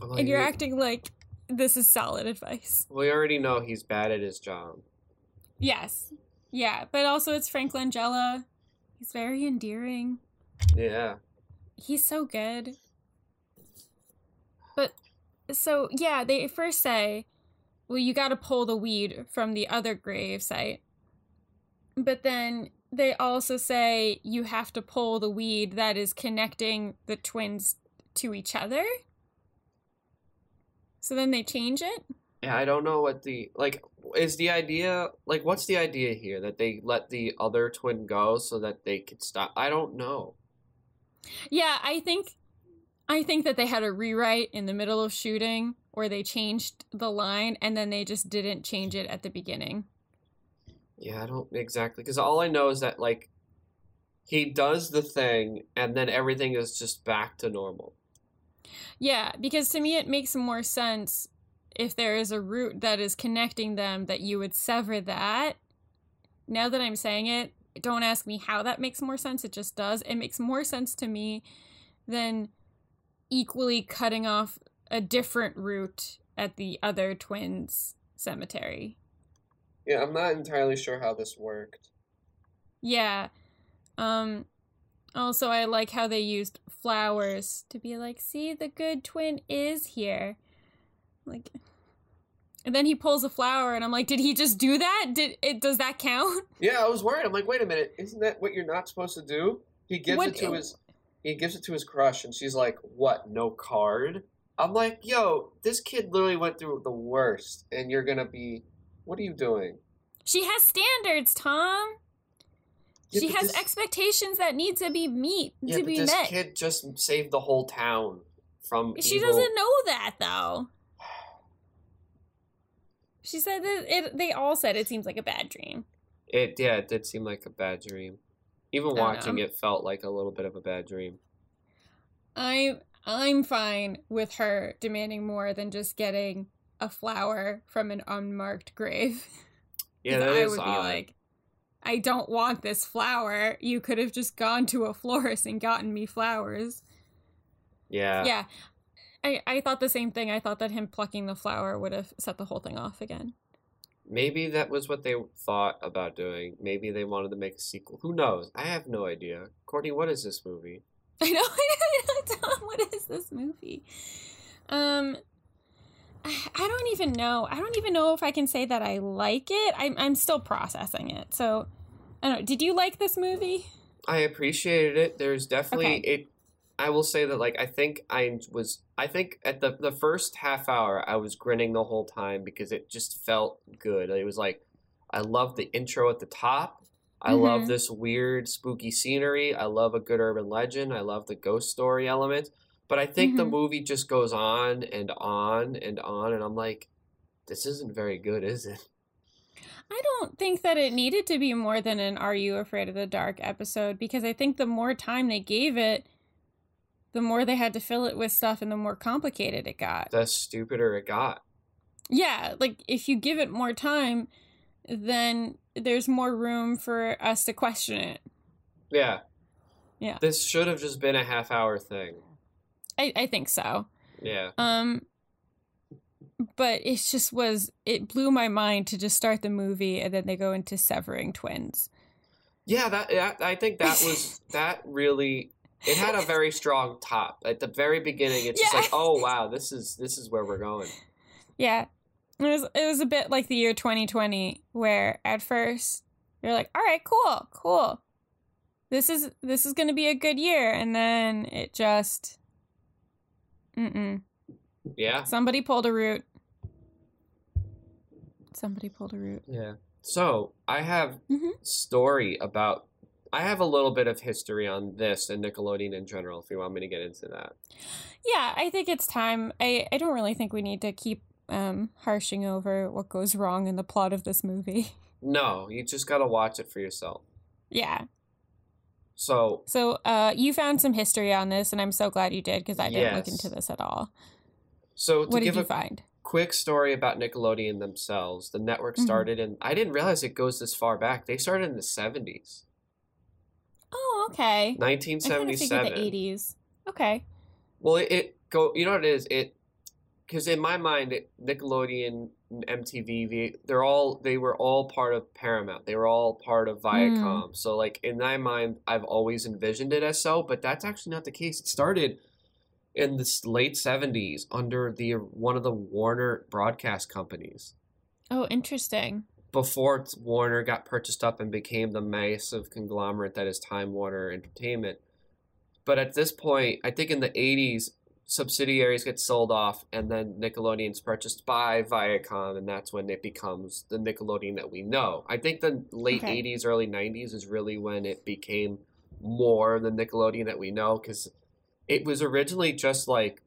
Well, and you're you- acting like this is solid advice. We already know he's bad at his job. Yes. Yeah, but also it's Frank Langella. He's very endearing. Yeah. He's so good. But so yeah, they first say, "Well, you got to pull the weed from the other grave site." But then they also say you have to pull the weed that is connecting the twins to each other. So then they change it? Yeah, I don't know what the like is the idea like what's the idea here that they let the other twin go so that they could stop. I don't know. Yeah, I think I think that they had a rewrite in the middle of shooting or they changed the line and then they just didn't change it at the beginning. Yeah, I don't exactly because all I know is that like he does the thing and then everything is just back to normal. Yeah, because to me it makes more sense if there is a root that is connecting them that you would sever that. Now that I'm saying it, don't ask me how that makes more sense. It just does. It makes more sense to me than equally cutting off a different route at the other twins cemetery. Yeah, I'm not entirely sure how this worked. Yeah. Um also I like how they used flowers to be like, see the good twin is here. Like And then he pulls a flower, and I'm like, did he just do that? Did it? Does that count? *laughs* Yeah, I was worried. I'm like, wait a minute, isn't that what you're not supposed to do? He gives What- it to his he gives it to his crush, and she's like, "What? No card?" I'm like, "Yo, this kid literally went through the worst, and you're gonna be, what are you doing?" She has standards, Tom. Yeah, she has this- expectations that need to be meet Yeah, to but be this met. kid just saved the whole town from. She evil- doesn't know that though. She said that it. They all said it seems like a bad dream. It yeah, it did seem like a bad dream. Even watching it felt like a little bit of a bad dream. I'm I'm fine with her demanding more than just getting a flower from an unmarked grave. *laughs* Yeah, that I is would be odd. like, I don't want this flower. You could have just gone to a *laughs* florist and gotten me flowers. yeah. yeah. I, I thought the same thing. I thought that him plucking the flower would have set the whole thing off again. Maybe that was what they thought about doing. Maybe they wanted to make a sequel. Who knows? I have no idea. Courtney, what is this movie? *laughs* I know. I know. What is this movie? Um, I don't even know. I don't even know if I can say that I like it. I'm I'm still processing it. So, I don't know. Did you like this movie? I appreciated it. There's definitely Okay. it. I will say that like I think I was I think at the the first half hour I was grinning the whole time because it just felt good. It was like I love the intro at the top. I love Mhm. this weird spooky scenery. I love a good urban legend. I love the ghost story element. But I think the Mhm. movie just goes on and on and on and I'm like this isn't very good, is it? I don't think that it needed to be more than an Are You Afraid of the Dark episode because I think the more time they gave it, the more they had to fill it with stuff and the more complicated it got. The stupider it got. Yeah, like if you give it more time, then there's more room for us to question it. Yeah. Yeah. This should have just been a half hour thing. I, I think so. Yeah. Um but it just was it blew my mind to just start the movie and then they go into severing twins. Yeah, that, that I think that was *laughs* that really it had a very strong top. At the very beginning it's just like, "Oh wow, this is this is where we're going." Yeah. It was it was a bit like the year 2020 where at first you're like, "All right, cool. Cool. This is this is going to be a good year." And then it just Mm-mm. Yeah. Somebody pulled a root. Somebody pulled a root. Yeah. So, I have Mhm. story about I have a little bit of history on this and Nickelodeon in general if you want me to get into that. Yeah, I think it's time. I, I don't really think we need to keep um, harshing over what goes wrong in the plot of this movie. No, you just got to watch it for yourself. *laughs* yeah. So, So uh, you found some history on this, and I'm so glad you did because I didn't look into this at all. so to What did give you a find? quick story about Nickelodeon themselves. The network Mhm. started in I didn't realize it goes this far back. They started in the 70s. Oh, okay. I kind 1977. the 80s. Okay. Well, it, it go. You know what it is? It because in my mind, Nickelodeon, MTV, they're all they were all part of Paramount. They were all part of Viacom. Hmm. So, like in my mind, I've always envisioned it as so, but that's actually not the case. It started in the late '70s under the one of the Warner broadcast companies Oh, interesting. before Warner got purchased up and became the massive conglomerate that is Time Warner Entertainment. But at this point, I think in the 80s, subsidiaries get sold off, and then Nickelodeon's purchased by Viacom, and that's when it becomes the Nickelodeon that we know. I think the late Okay. 80s, early 90s is really when it became more the Nickelodeon that we know, because it was originally just like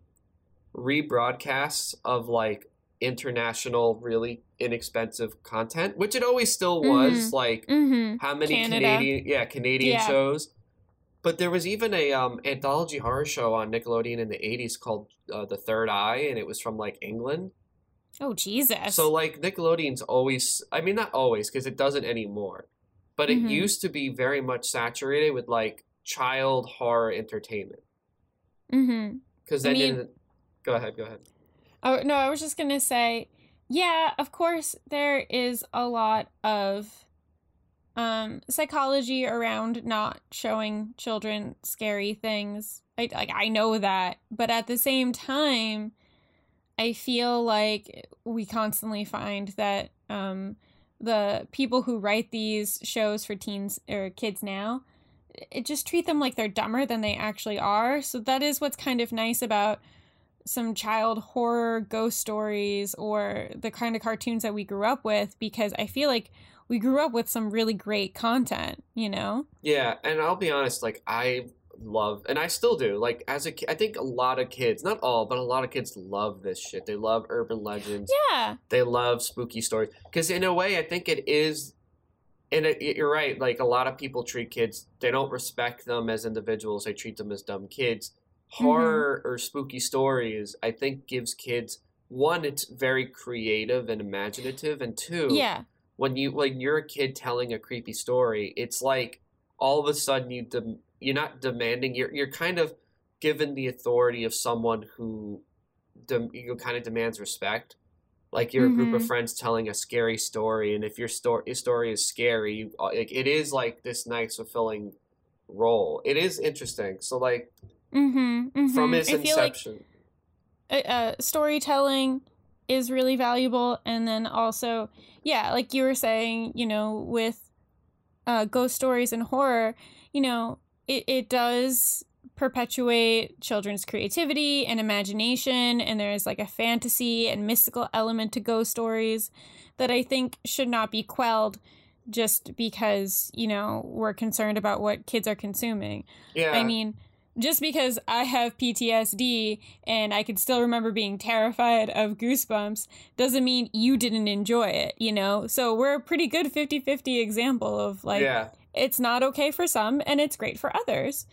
rebroadcasts of like international, really inexpensive content, which it always still was. Mhm. Like Mm-hmm. how many Canada. Canadian, yeah, Canadian Yeah. shows. But there was even a um, anthology horror show on Nickelodeon in the '80s called uh, The Third Eye, and it was from like England. Oh, Jesus. So like Nickelodeon's always, I mean, not always because it doesn't anymore, but it Mhm. used to be very much saturated with like child horror entertainment. mm-hmm. Because I then, mean- in, go ahead, go ahead. Oh no, I was just gonna say, yeah, of course there is a lot of um psychology around not showing children scary things. I like I know that, but at the same time, I feel like we constantly find that um, the people who write these shows for teens or kids now, it just treat them like they're dumber than they actually are. So that is what's kind of nice about some child horror ghost stories or the kind of cartoons that we grew up with because I feel like we grew up with some really great content, you know? Yeah, and I'll be honest, like I love and I still do. Like as a I think a lot of kids, not all, but a lot of kids love this shit. They love urban legends. Yeah. They love spooky stories because in a way I think it is and it, you're right, like a lot of people treat kids, they don't respect them as individuals. They treat them as dumb kids. Mm-hmm. Horror or spooky stories, I think gives kids one it's very creative and imaginative and two Yeah. When you when you're a kid telling a creepy story, it's like all of a sudden you dem- you're not demanding you're you're kind of given the authority of someone who dem- you know, kind of demands respect. Like you're a group of Mhm. friends telling a scary story, and if your story your story is scary, you, uh, like, it is like this nice fulfilling role. It is interesting. So like Mm-hmm. mm-hmm. from its I like inception, uh, uh, storytelling is really valuable. And then also yeah like you were saying you know with uh, ghost stories and horror you know it, it does perpetuate children's creativity and imagination. And there's like a fantasy and mystical element to ghost stories that i think should not be quelled just because you know we're concerned about what kids are consuming. Yeah. I mean, just because I have PTSD and I can still remember being terrified of Goosebumps doesn't mean you didn't enjoy it, you know? So we're a pretty good 50 50 example of like, yeah. it's not okay for some and it's great for others.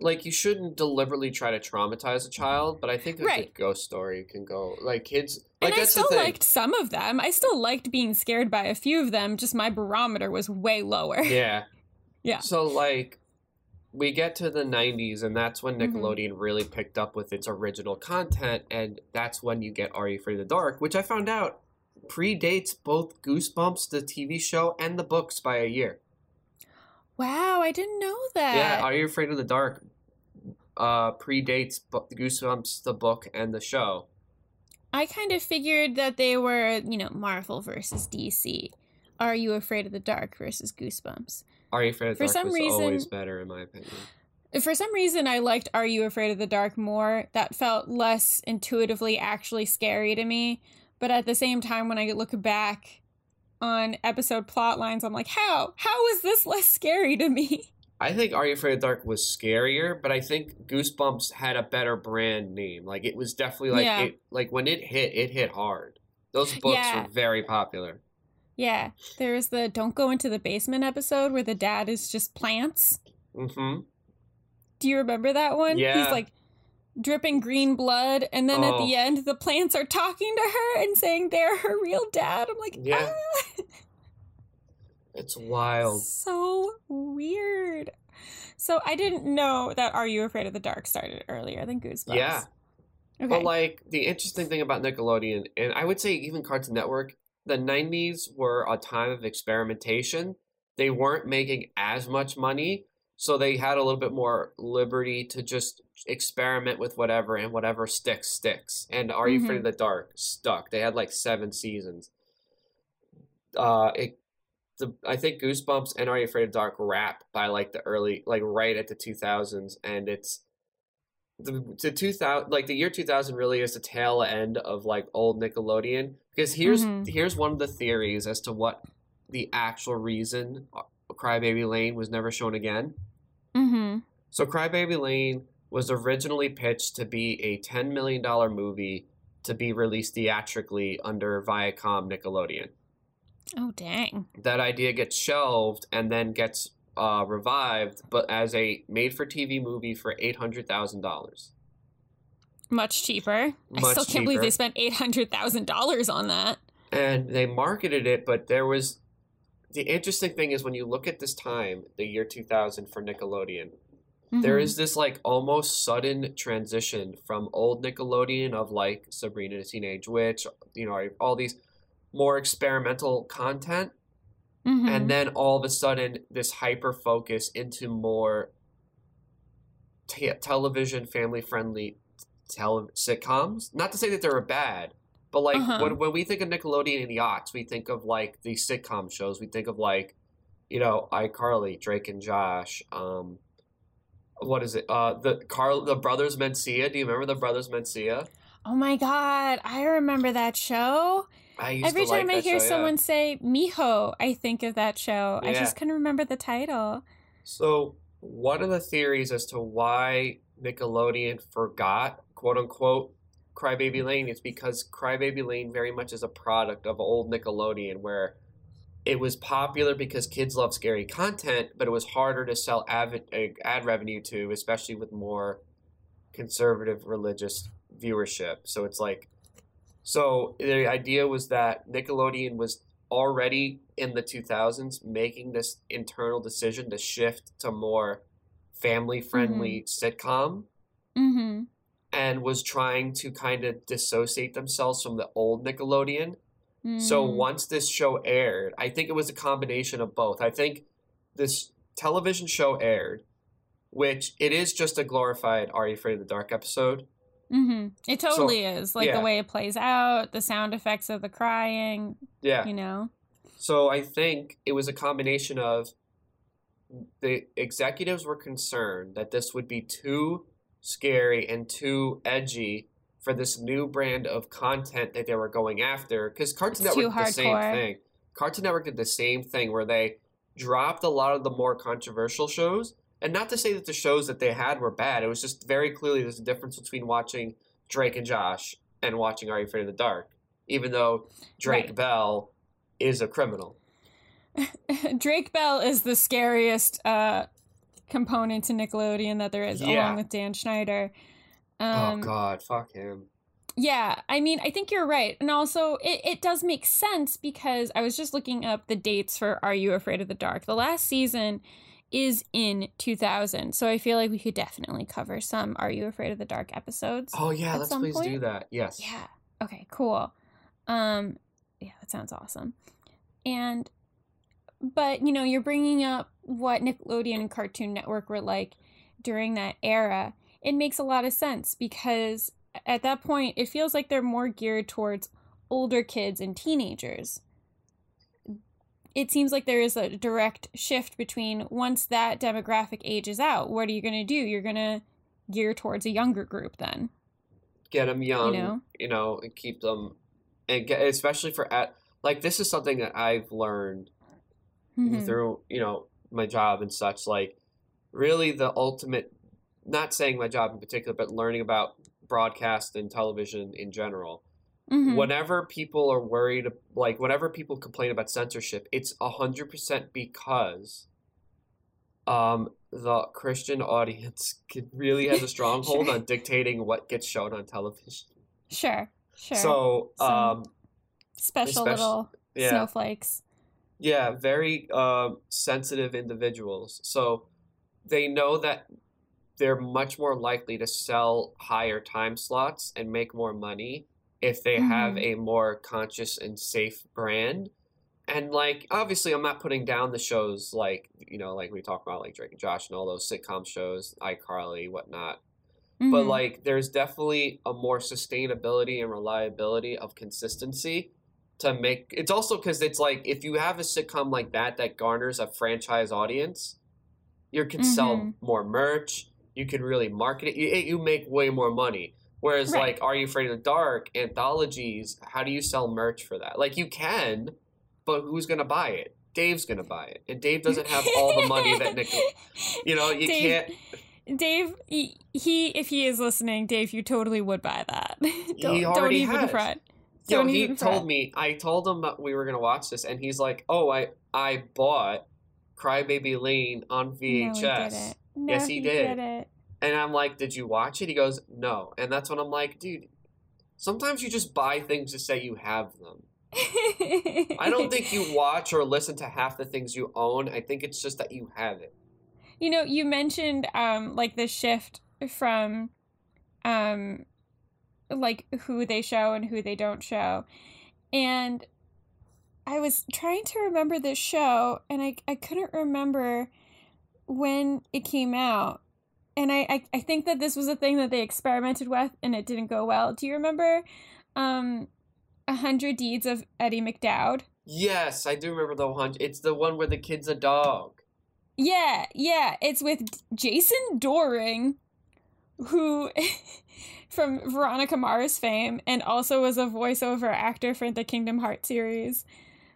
like you shouldn't deliberately try to traumatize a child, but I think a Right. good ghost story can go like kids. Like and I still liked some of them. I still liked being scared by a few of them, just my barometer was way lower. yeah, *laughs* Yeah. So like, we get to the '90s, and that's when Mhm. Nickelodeon really picked up with its original content, and that's when you get Are You Afraid of the Dark, which I found out predates both Goosebumps, the TV show, and the books by a year. Wow, I didn't know that. Yeah, Are You Afraid of the Dark uh, predates bu- Goosebumps, the book, and the show. I kind of figured that they were, you know, Marvel versus DC. Are you afraid of the dark versus Goosebumps? Are You Afraid of the For Dark some was always better, in my opinion. For some reason, I liked Are You Afraid of the Dark more. That felt less intuitively actually scary to me. But at the same time, when I look back on episode plot lines, I'm like, how? How is this *laughs* less scary to me? I think Are You Afraid of the Dark was scarier, but I think Goosebumps had a better brand name. Like it was definitely like Yeah. it like when it hit, it hit hard. Those books Yeah. were very popular. Yeah, there's the Don't Go Into the Basement episode where the dad is just plants. Mm-hmm. Do you remember that one? Yeah. He's like dripping green blood, and then at Oh. the end, the plants are talking to her and saying they're her real dad. I'm like, Yeah. ah, It's wild. so weird. So I didn't know that Are You Afraid of the Dark started earlier than Goosebumps. Yeah. Okay. But like the interesting thing about Nickelodeon, and I would say even Cartoon Network, the '90s were a time of experimentation. They weren't making as much money, so they had a little bit more liberty to just experiment with whatever, and whatever sticks sticks. And Are You Afraid of the Dark stuck. They had like seven seasons. Uh, it, the I think Goosebumps and Are You Afraid of the Dark wrap by like the early, like right at the 2000s, and it's the the 2000 like the year 2000 really is the tail end of like old Nickelodeon because here's Mhm. here's one of the theories as to what the actual reason uh, Crybaby Lane was never shown again. mm-hmm. So Crybaby Lane was originally pitched to be a 10 million dollar movie to be released theatrically under Viacom Nickelodeon. Oh, dang. That idea gets shelved and then gets uh, revived, but as a made-for-TV movie for eight hundred thousand dollars. Much cheaper. I still can't believe they spent $800,000 on that. and they marketed it but there was the interesting thing is when you look at this time the year 2000 for nickelodeon there Mhm. is this like almost sudden transition from old nickelodeon of like sabrina the teenage witch you know all these more experimental content Mhm. and then all of a sudden this hyper focus into more te- television family friendly tele sitcoms. Not to say that they were bad, but like Uh-huh. when when we think of Nickelodeon and the yachts, we think of like these sitcom shows. We think of like, you know, iCarly, Drake and Josh. Um, what is it? Uh, the Carl, the brothers Mencia. Do you remember the brothers Mencia? Oh my god, I remember that show. I used Every to like time I hear show, yeah. someone say mijo, I think of that show. I just couldn't remember the title. So, one of the theories as to why Nickelodeon forgot, quote unquote, Crybaby mm. Lane is because Crybaby Lane very much is a product of old Nickelodeon, where it was popular because kids love scary content, but it was harder to sell ad, uh, ad revenue to, especially with more conservative religious viewership. So, it's like, so the idea was that Nickelodeon was already in the 2000s making this internal decision to shift to more family friendly sitcom Mm-hmm. and was trying to kind of dissociate themselves from the old Nickelodeon. So Mm. once this show aired, I think it was a combination of both. I think this television show aired, which it is just a glorified Are You Afraid of the Dark episode. Mm-hmm. It totally is. Like yeah. the way it plays out, the sound effects of the crying, Yeah. you know? So I think it was a combination of the executives were concerned that this would be too scary and too edgy for this new brand of content that they were going after. Because Cartoon It's Network did the same thing. Cartoon Network did the same thing where they dropped a lot of the more controversial shows. And not to say that the shows that they had were bad. It was just very clearly there's a difference between watching Drake and Josh and watching Are You Afraid of the Dark? Even though Drake Right. Bell is a criminal. *laughs* Drake Bell is the scariest uh, component to Nickelodeon that there is, Yeah. along with Dan Schneider. Um, oh God, fuck him. Yeah, I mean, I think you're right. And also, it, it does make sense because I was just looking up the dates for Are You Afraid of the Dark? The last season is in 2000. So I feel like we could definitely cover some Are You Afraid of the Dark episodes. Oh yeah, let's please do that. Yes. Yeah. Okay, cool. Um yeah, that sounds awesome. And but you know, you're bringing up what Nickelodeon and Cartoon Network were like during that era. It makes a lot of sense because at that point it feels like they're more geared towards older kids and teenagers. It seems like there is a direct shift between once that demographic ages out, what are you going to do? You're going to gear towards a younger group then. Get them young, know? you know, and keep them, and get especially for at like this is something that I've learned Mhm. through you know my job and such. Like really, the ultimate. Not saying my job in particular, but learning about broadcast and television in general. Mhm. whenever people are worried like whenever people complain about censorship it's 100% because um the christian audience *laughs* really has a stronghold Sure. on dictating what gets shown on television Sure, sure. so um Special especially- little yeah snowflakes. yeah very um sensitive individuals so they know that they're much more likely to sell higher time slots and make more money if they have Mhm. a more conscious and safe brand. And like obviously I'm not putting down the shows like you know, like we talk about like Drake and Josh and all those sitcom shows, iCarly, whatnot. But Mhm. like there's definitely a more sustainability and reliability of consistency to make it's also because it's like if you have a sitcom like that that garners a franchise audience, you can sell Mhm. more merch, you can really market it, you, you make way more money. Whereas Right. like Are You Afraid of the Dark, anthologies, how do you sell merch for that? Like you can, but who's gonna buy it? Dave's gonna buy it. And Dave doesn't have all the money that Nick *laughs* you know, you Dave, can't Dave, he, he, if he is listening, Dave, you totally would buy that. *laughs* don't, don't already even has. fret. Yo, Don't he told fret. me. I told him that we were gonna watch this, and he's like, "Oh, I I bought Crybaby Lane on No, VHS." he didn't. No, Yes, he did. And I'm like, "Did you watch it?" He goes, "No." And that's when I'm like, "Dude, sometimes you just buy things to say you have them. I don't think you *laughs* watch or listen to half the things you own. I think it's just that you have it." You know, you mentioned um like the shift from um like who they show and who they don't show. And I was trying to remember this show and I I couldn't remember when it came out. And I, I I think that this was a thing that they experimented with and it didn't go well. Do you remember um A Hundred Deeds of Eddie McDowd? Yes, I do remember the one. It's the one where the kid's a dog. Yeah, yeah. It's with Jason Dohring, who *laughs* from Veronica Mars fame and also was a voiceover actor for the Kingdom Hearts series.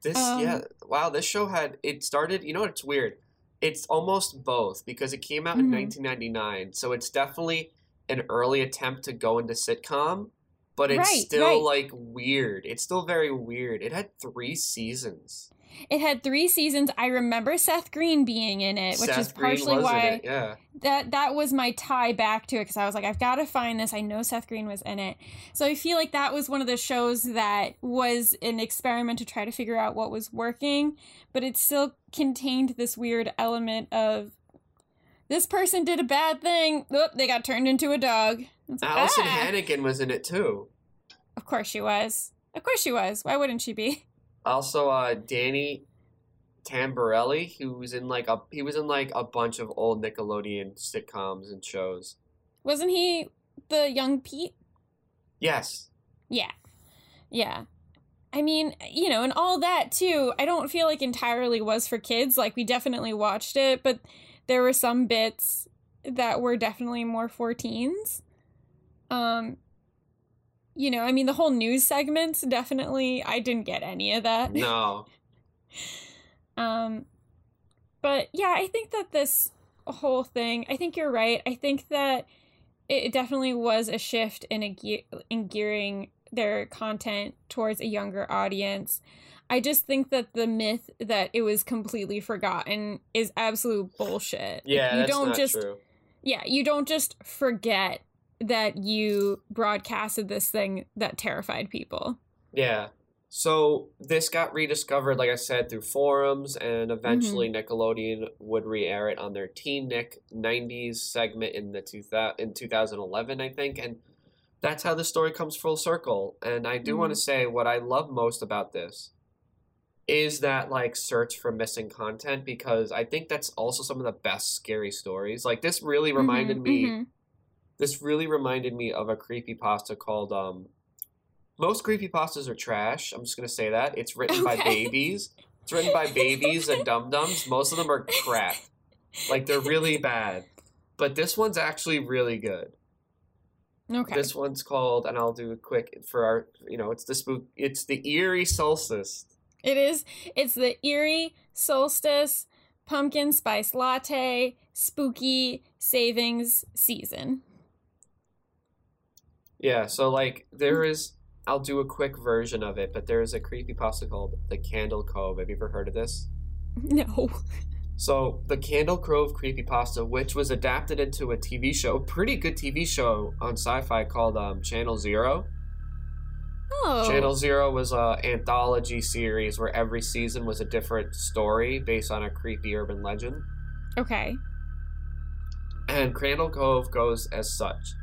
This Um, yeah, wow, this show had it started, you know what, it's weird. It's almost both because it came out in Mhm. 1999, so it's definitely an early attempt to go into sitcom, but it's Right, still right. like weird. It's still very weird. It had 3 seasons. It had three seasons. I remember Seth Green being in it, which Seth is partially why yeah. that that was my tie back to it because I was like, I've got to find this. I know Seth Green was in it, so I feel like that was one of the shows that was an experiment to try to figure out what was working, but it still contained this weird element of this person did a bad thing. Oop, they got turned into a dog. Like, Allison ah! Hannigan was in it too. Of course she was. Of course she was. Why wouldn't she be? Also, uh, Danny Tamberelli, who was in like a he was in like a bunch of old Nickelodeon sitcoms and shows. Wasn't he the young Pete? Yes, Yeah. Yeah. I mean, you know, and all that too, I don't feel like entirely was for kids. Like, we definitely watched it, but there were some bits that were definitely more for teens. Um, you know, I mean, the whole news segments definitely, I didn't get any of that. no, *laughs* Um, but yeah, I think that this whole thing, I think you're right. I think that it definitely was a shift in a ge- in gearing their content towards a younger audience. I just think that the myth that it was completely forgotten is absolute bullshit. yeah, you that's don't just true. yeah, you don't just forget that you broadcasted this thing that terrified people. Yeah. So this got rediscovered, like I said, through forums, and eventually Mm-hmm. Nickelodeon would re-air it on their TeenNick '90s segment in the two in 2011, I think, and that's how the story comes full circle. And I do want Mm-hmm. to say what I love most about this is that like search for missing content because I think that's also some of the best scary stories. Like this really reminded Mhm, me mhm. This really reminded me of a creepy pasta called um most creepypastas are trash. I'm just gonna say that. It's *laughs* written by babies. It's written by babies and dum dums. Most of them are crap. Like they're really *laughs* bad. But this one's actually really good. Okay. This one's called and I'll do a quick for our you know, it's the spook it's the eerie solstice. It is. It's the eerie solstice pumpkin spice latte spooky savings season. Yeah, so like there is I'll do a quick version of it, but there is a creepy pasta called The Candle Cove. Have you ever heard of this? *laughs* No. So, the Candle Cove creepypasta, which was adapted into a TV show, a pretty good TV show on Syfy called um, Channel Zero. Oh. Channel Zero was a anthology series where every season was a different story based on a creepy urban legend. Okay. And Candle Cove goes as such.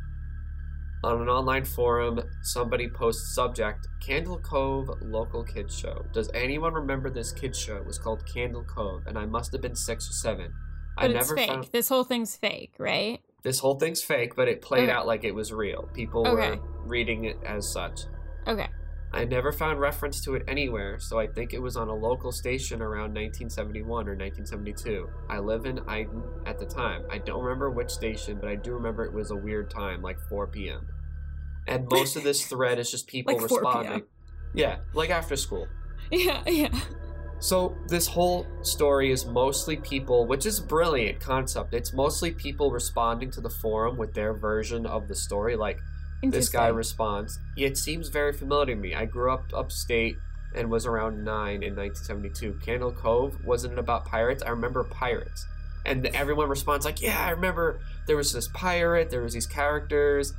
On an online forum, somebody posts subject Candle Cove local kids show. Does anyone remember this kids show? It was called Candle Cove, and I must have been six or seven. But I it's never fake. found This whole thing's fake, right? this whole thing's fake, but it played Okay. out like it was real. People Okay. were reading it as such. Okay. I never found reference to it anywhere, so I think it was on a local station around 1971 or 1972. I live in Iden at the time. I don't remember which station, but I do remember it was a weird time, like 4 p.m. And most of this *laughs* thread is just people Like 4 p.m.. responding. Yeah, like after school. Yeah, yeah. So this whole story is mostly people, which is a brilliant concept. It's mostly people responding to the forum with their version of the story. Like this guy responds, "It seems very familiar to me. I grew up upstate and was around nine in 1972. Candle Cove wasn't about pirates? I remember pirates." And everyone responds like, "Yeah, I remember there was this pirate. There was these characters."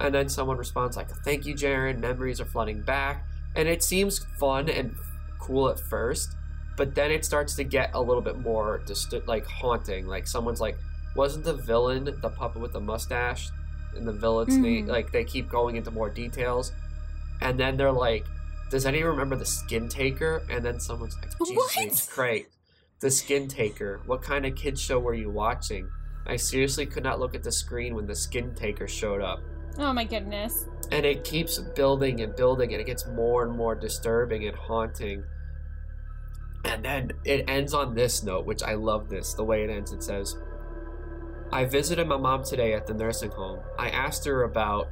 And then someone responds like, "Thank you, Jaren. Memories are flooding back." And it seems fun and cool at first, but then it starts to get a little bit more just like haunting. Like someone's like, "Wasn't the villain the puppet with the mustache?" And the villain's name, Mhm. like they keep going into more details, and then they're like, "Does anyone remember the Skin Taker?" And then someone's like, "Jesus? H. Christ, the Skin Taker. What kind of kids show were you watching?" I seriously could not look at the screen when the skin taker showed up. Oh my goodness. And it keeps building and building, and it gets more and more disturbing and haunting. And then it ends on this note, which I love this. The way it ends, it says, I visited my mom today at the nursing home. I asked her about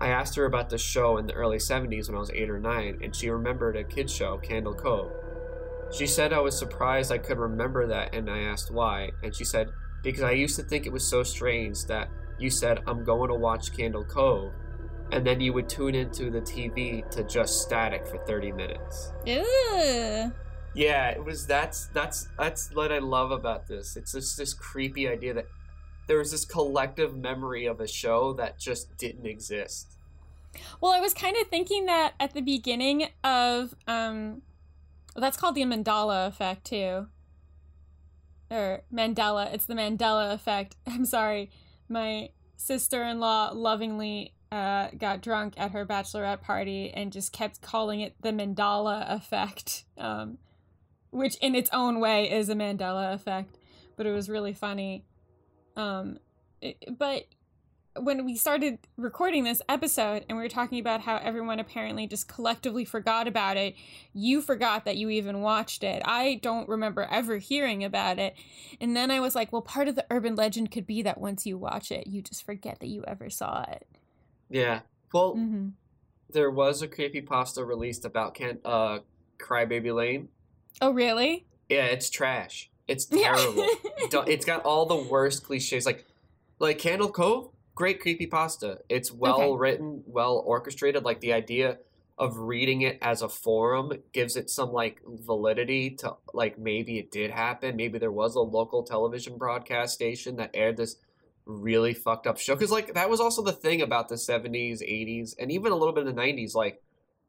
I asked her about the show in the early 70s when I was 8 or 9 and she remembered a kids show, Candle Cove. She said I was surprised I could remember that and I asked why and she said because I used to think it was so strange that you said I'm going to watch Candle Cove and then you would tune into the TV to just static for 30 minutes. Ew. Yeah, it was that's that's that's what I love about this. It's just this creepy idea that there was this collective memory of a show that just didn't exist. Well, I was kind of thinking that at the beginning of um that's called the Mandela effect too. Or Mandela, it's the Mandela effect. *laughs* I'm sorry. My sister-in-law lovingly uh, got drunk at her bachelorette party and just kept calling it the Mandela effect, um, which in its own way is a Mandela effect, but it was really funny. Um, but when we started recording this episode and we were talking about how everyone apparently just collectively forgot about it, you forgot that you even watched it. I don't remember ever hearing about it. And then I was like, well, part of the urban legend could be that once you watch it, you just forget that you ever saw it. Yeah. Well, hmm there was a creepy pasta released about Can uh Crybaby Lane. Oh, really? Yeah, it's trash. It's terrible. *laughs* It's got all the worst cliches like like Candle Cove, great creepy pasta. It's well Okay. written, well orchestrated like the idea of reading it as a forum gives it some like validity to like maybe it did happen, maybe there was a local television broadcast station that aired this really fucked up show cuz like that was also the thing about the 70s, 80s and even a little bit in the 90s like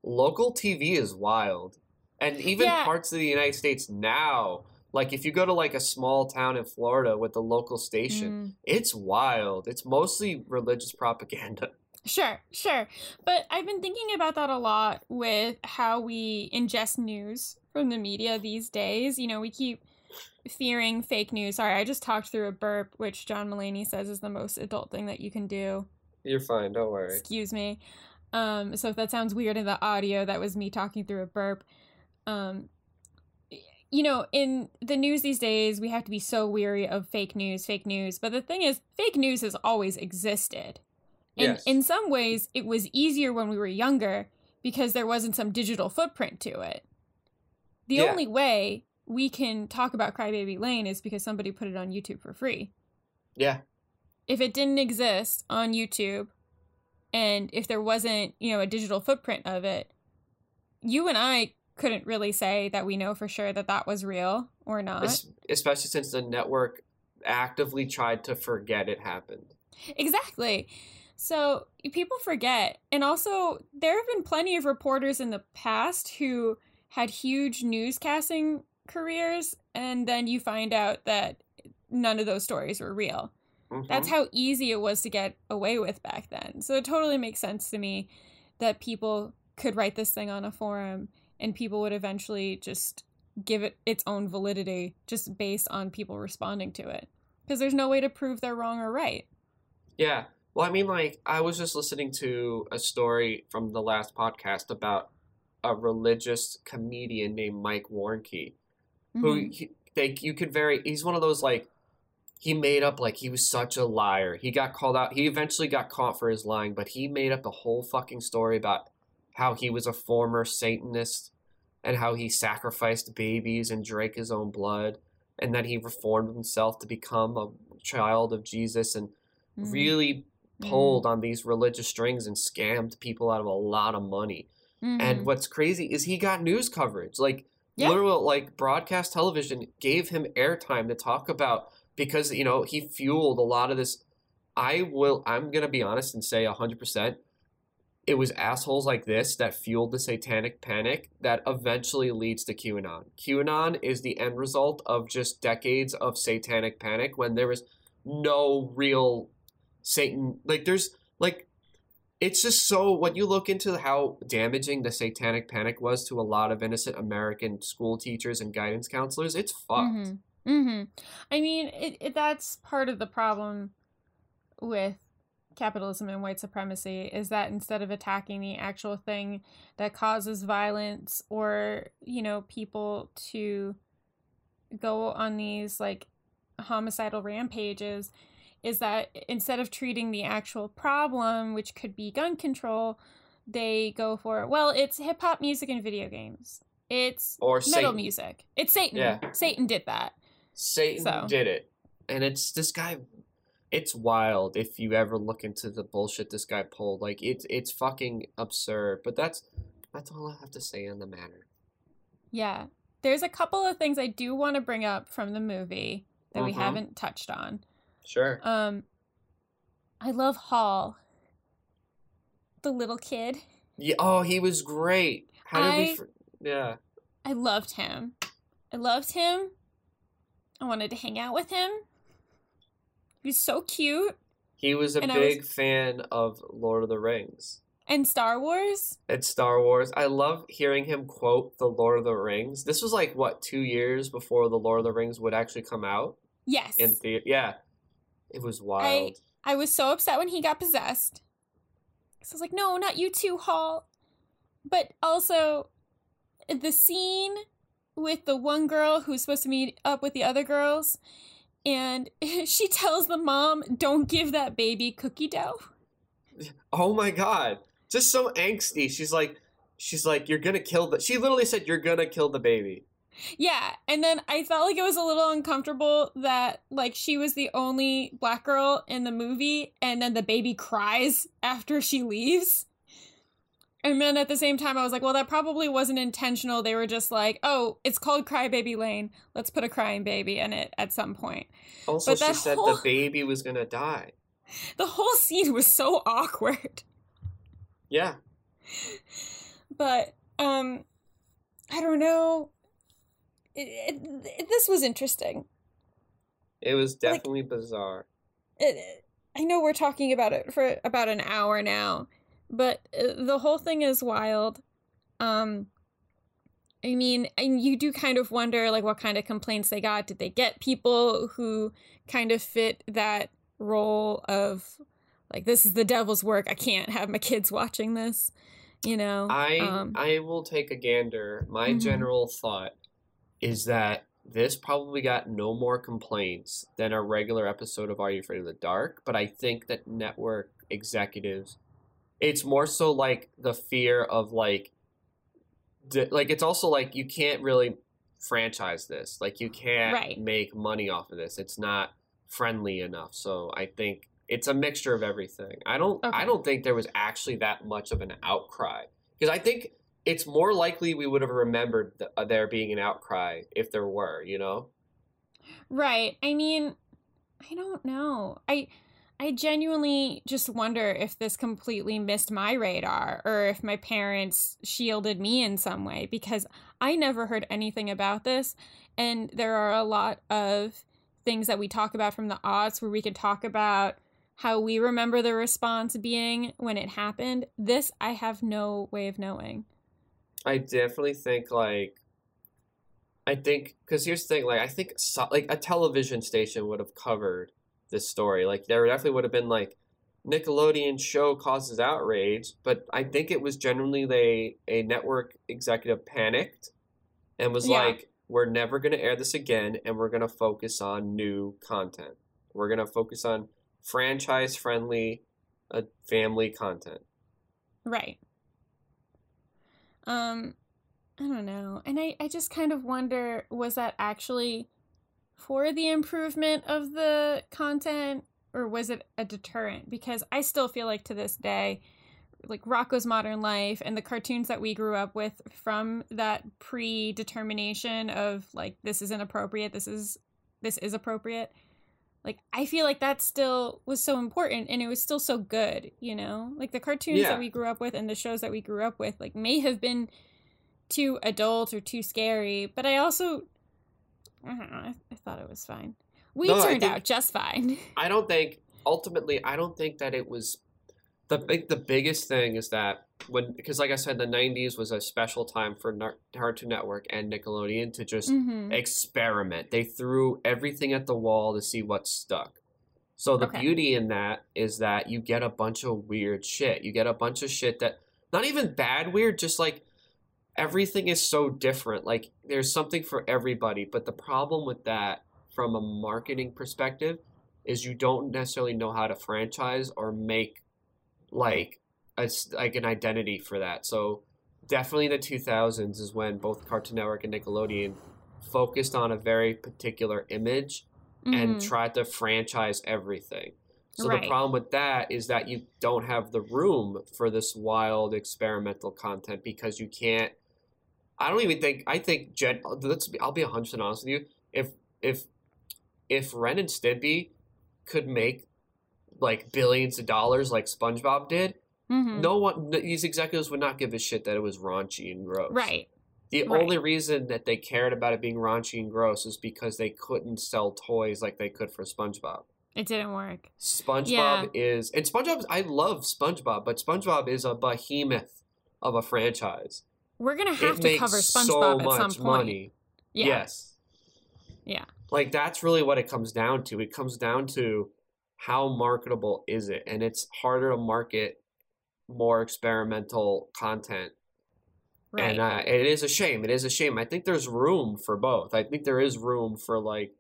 local TV is wild. And even Yeah. parts of the United States now like if you go to like a small town in Florida with the local station, Mm. it's wild. It's mostly religious propaganda. *laughs* Sure, sure. But I've been thinking about that a lot with how we ingest news from the media these days. You know, we keep fearing fake news. Sorry, I just talked through a burp, which John Mulaney says is the most adult thing that you can do. You're fine, don't worry. Excuse me. Um, so if that sounds weird in the audio, that was me talking through a burp. Um, you know, in the news these days, we have to be so weary of fake news, fake news. But the thing is, fake news has always existed. And Yes. in some ways, it was easier when we were younger because there wasn't some digital footprint to it. The Yeah. only way we can talk about Crybaby Lane is because somebody put it on YouTube for free Yeah. if it didn't exist on YouTube and if there wasn't, you know, a digital footprint of it, you and I couldn't really say that we know for sure that that was real or not. Es- especially since the network actively tried to forget it happened. Exactly. So people forget. And also, there have been plenty of reporters in the past who had huge newscasting careers, and then you find out that none of those stories were real. That's Mhm. how easy it was to get away with back then. So it totally makes sense to me that people could write this thing on a forum and people would eventually just give it its own validity just based on people responding to it. Because there's no way to prove they're wrong or right. Yeah. Well, I mean, like, I was just listening to a story from the last podcast about a religious comedian named Mike Warnke, who Mhm. he, they you could very he's one of those like he made up like he was such a liar. He got called out. He eventually got caught for his lying, but he made up a whole fucking story about how he was a former Satanist and how he sacrificed babies and drank his own blood and that he reformed himself to become a child of Jesus and Mhm. really Mhm. pulled on these religious strings and scammed people out of a lot of money. Mhm. And what's crazy is he got news coverage. Like Yeah. literal like broadcast television gave him airtime to talk about because you know he fueled a lot of this I will I'm going to be honest and say 100% it was assholes like this that fueled the satanic panic that eventually leads to QAnon. QAnon is the end result of just decades of satanic panic when there was no real Satan like there's like it's just so when you look into how damaging the satanic panic was to a lot of innocent American school teachers and guidance counselors, it's fucked. Mhm. Mm-hmm. I mean, it, it, that's part of the problem with capitalism and white supremacy is that instead of attacking the actual thing that causes violence or, you know, people to go on these like homicidal rampages, is that instead of treating the actual problem, which could be gun control, they go for, well, it's hip hop music and video games. It's Or metal Satan. music. It's Satan. Yeah. Satan did that. Satan So. did it. And it's this guy it's wild if you ever look into the bullshit this guy pulled. Like it's it's fucking absurd. But that's that's all I have to say on the matter. Yeah. There's a couple of things I do want to bring up from the movie that we Mhm. haven't touched on. Sure. Um I love Hall. The little kid. Yeah, oh, he was great. How did we fr- Yeah. I loved him. I loved him. I wanted to hang out with him. He was so cute. He was a And I was- big fan of Lord of the Rings. And Star Wars. and Star Wars. I love hearing him quote the Lord of the Rings. This was like what two years before the Lord of the Rings would actually come out Yes. in theater. Yeah, it was wild. I was so upset when he got possessed. So I was like, no, not you too, Hall. But also, the scene with the one girl who's supposed to meet up with the other girls, and *laughs* she tells the mom, don't give that baby cookie dough. Oh my god, just so angsty. She's like, she's like, you're gonna kill the. She literally said, you're gonna kill the baby. Yeah, and then I felt like it was a little uncomfortable that like she was the only black girl in the movie and then the baby cries after she leaves. And then at the same time I was like, well that probably wasn't intentional. They were just like, "Oh, it's called Crybaby Lane. Let's put a crying baby in it at some point." Also, But she said whole- the baby was gonna die. *laughs* The whole scene was so awkward. Yeah, But um I don't know. It, it, it- this was interesting. it was Like- definitely bizarre. it, I know we're talking about it for about an hour now, but uh, the whole thing is wild. Um, I mean, and you do kind of wonder like what kind of complaints they got. Did they get people who kind of fit that role of like this is the devil's work? I can't have my kids watching this. You know, I um, I will take a gander. My Mhm. general thought is that this probably got no more complaints than a regular episode of Are You Afraid of the Dark, but I think that network executives it's more so like the fear of like d- like it's also like you can't really franchise this. Like you can't Right. make money off of this. It's not friendly enough. So I think it's a mixture of everything. I don't I don't think there was actually that much of an outcry because I think it's more likely we would have remembered th- uh, there being an outcry if there were, you know. Right. I mean, I don't know. I I genuinely just wonder if this completely missed my radar or if my parents shielded me in some way because I never heard anything about this and there are a lot of things that we talk about from the odds where we could talk about how we remember the response being when it happened. This I have no way of knowing. I definitely think like I think because here's the thing, like I think so, like a television station would have covered this story. Like there definitely would have been like Nickelodeon show causes outrage, but I think it was generally they a network executive panicked and was Yeah. like, "We're never going to air this again, and we're going to focus on new content. We're going to focus on franchise friendly, uh, family content." Right. Um, I don't know. And I, I just kind of wonder was that actually for the improvement of the content or was it a deterrent? Because I still feel like to this day, like Rocko's Modern Life and the cartoons that we grew up with from that predetermination of like this is inappropriate, this is this is appropriate. Like I feel like that still was so important and it was still so good, you know? Like the cartoons Yeah. that we grew up with and the shows that we grew up with like may have been too adult or too scary, but I also I don't know, I, I thought it was fine. We No, turned think- out just fine. *laughs* I don't think ultimately I don't think that it was the big the biggest thing is that when because like I said, the '90s was a special time for Nar- Cartoon Network and Nickelodeon to just Mhm. experiment. They threw everything at the wall to see what stuck. So the Okay. beauty in that is that you get a bunch of weird shit. You get a bunch of shit that not even bad weird, just like everything is so different. Like there's something for everybody. But the problem with that from a marketing perspective is you don't necessarily know how to franchise or make like a, like an identity for that. So definitely the 2000s is when both Cartoon Network and Nickelodeon focused on a very particular image and Mhm. tried to franchise everything. So Right. the problem with that is that you don't have the room for this wild experimental content because you can't. I don't even think. I think Jen. Let's. Be, I'll be hundred percent honest with you. If if if Ren and Stimpy could make like billions of dollars like SpongeBob did, Mhm. no one. These executives would not give a shit that it was raunchy and gross. Right. The Right. only reason that they cared about it being raunchy and gross is because they couldn't sell toys like they could for SpongeBob. It didn't work. SpongeBob Yeah. is and SpongeBob I love SpongeBob, but SpongeBob is a behemoth of a franchise. We're gonna have it to cover so SpongeBob at some point. money. Yeah. Yes. Yeah. Like that's really what it comes down to. It comes down to how marketable is it? And it's harder to market more experimental content. Right. And uh, it is a shame. It is a shame. I think there's room for both. I think there is room for like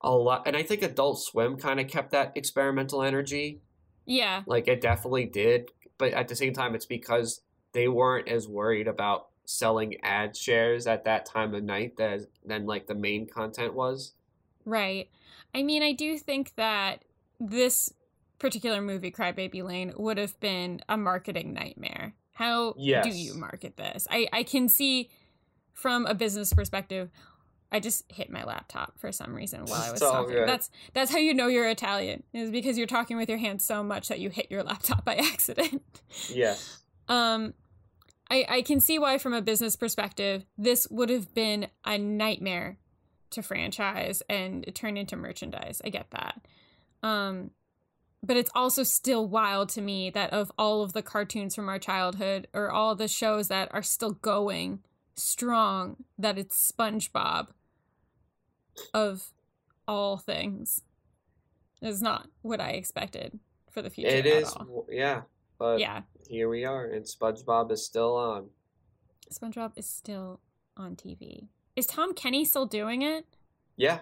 a lot and I think Adult Swim kind of kept that experimental energy. yeah. Like it definitely did, but at the same time, it's because they weren't as worried about selling ad shares at that time of night that than like the main content was. Right. I mean, I do think that this particular movie, Crybaby Lane, would have been a marketing nightmare. How do you market this? I, I can see from a business perspective. I just hit my laptop for some reason while I was *laughs* talking. good. That's that's how you know you're Italian is because you're talking with your hands so much that you hit your laptop by *laughs* accident. Yes. Um, I I can see why from a business perspective this would have been a nightmare to franchise and turn into merchandise. I get that. Um, but it's also still wild to me that of all of the cartoons from our childhood or all the shows that are still going strong, that it's SpongeBob of all things. Is not what I expected for the future. It is, all. yeah. But Yeah. here we are, and SpongeBob is still on. SpongeBob is still on TV. Is Tom Kenny still doing it? Yeah.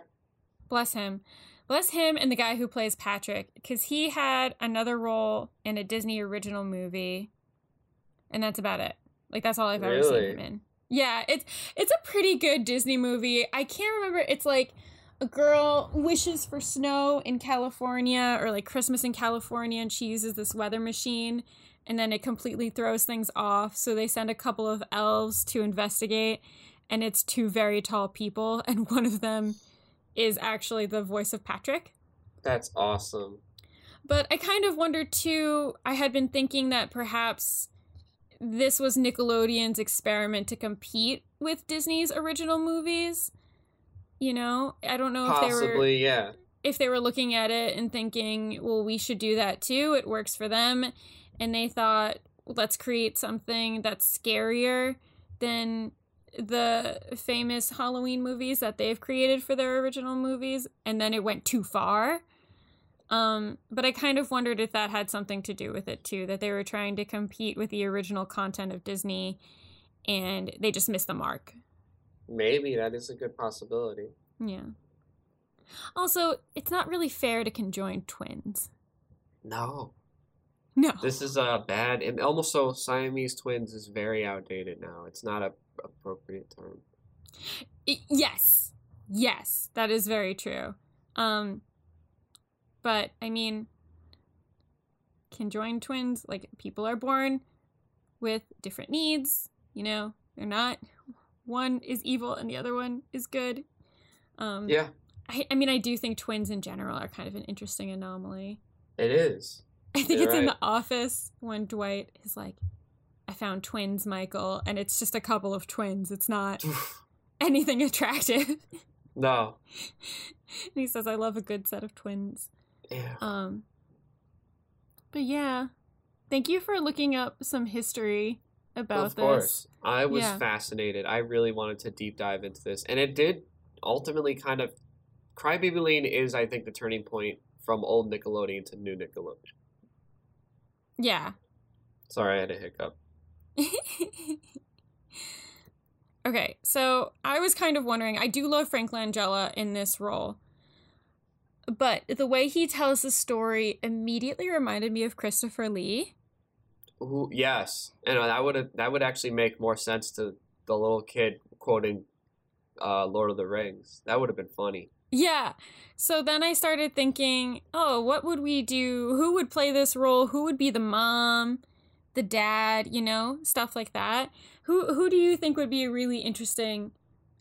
Bless him. Bless him and the guy who plays Patrick, because he had another role in a Disney original movie, and that's about it. Like that's all I've ever seen him in. Yeah, it's it's a pretty good Disney movie. I can't remember. It's like a girl wishes for snow in California or like Christmas in California, and she uses this weather machine, and then it completely throws things off. So they send a couple of elves to investigate, and it's two very tall people, *laughs* and one of them is actually the voice of Patrick. That's awesome. But I kind of wondered too, I had been thinking that perhaps this was Nickelodeon's experiment to compete with Disney's original movies. You know, I don't know if they were yeah. if they were looking at it and thinking, well, we should do that too. It works for them. And they thought, let's create something that's scarier than the famous Halloween movies that they've created for their original movies. And then it went too far. Um, but I kind of wondered if that had something to do with it too, that they were trying to compete with the original content of Disney and they just missed the mark. Maybe that is a good possibility. Yeah. Also, it's not really fair to conjoin twins. No. No. This is a bad, and almost so Siamese twins is very outdated now. It's not a appropriate term. I- yes. Yes, that is very true. Um but I mean conjoined twins like people are born with different needs, you know. They're not one is evil and the other one is good. Um Yeah, I, I mean I do think twins in general are kind of an interesting anomaly. it is. I think You're it's in the office when Dwight is like, I found twins, Michael, and it's just a couple of twins. It's not *laughs* anything attractive. No. and *laughs* he says, I love a good set of twins. Yeah. Um But yeah. Thank you for looking up some history about of this. course. I was Yeah. fascinated. I really wanted to deep dive into this. And it did ultimately kind of Crybaby Lane is, I think, the turning point from old Nickelodeon to new Nickelodeon. Yeah. Sorry, I had a hiccup. *laughs* okay, so I was kind of wondering. I do love Frank Langella in this role, but the way he tells the story immediately reminded me of Christopher Lee. Who, yes, and that would that would actually make more sense to the little kid quoting uh, Lord of the Rings. That would have been funny. Yeah. So then I started thinking, oh, what would we do? Who would play this role? Who would be the mom, the dad, you know, stuff like that. Who who do you think would be really interesting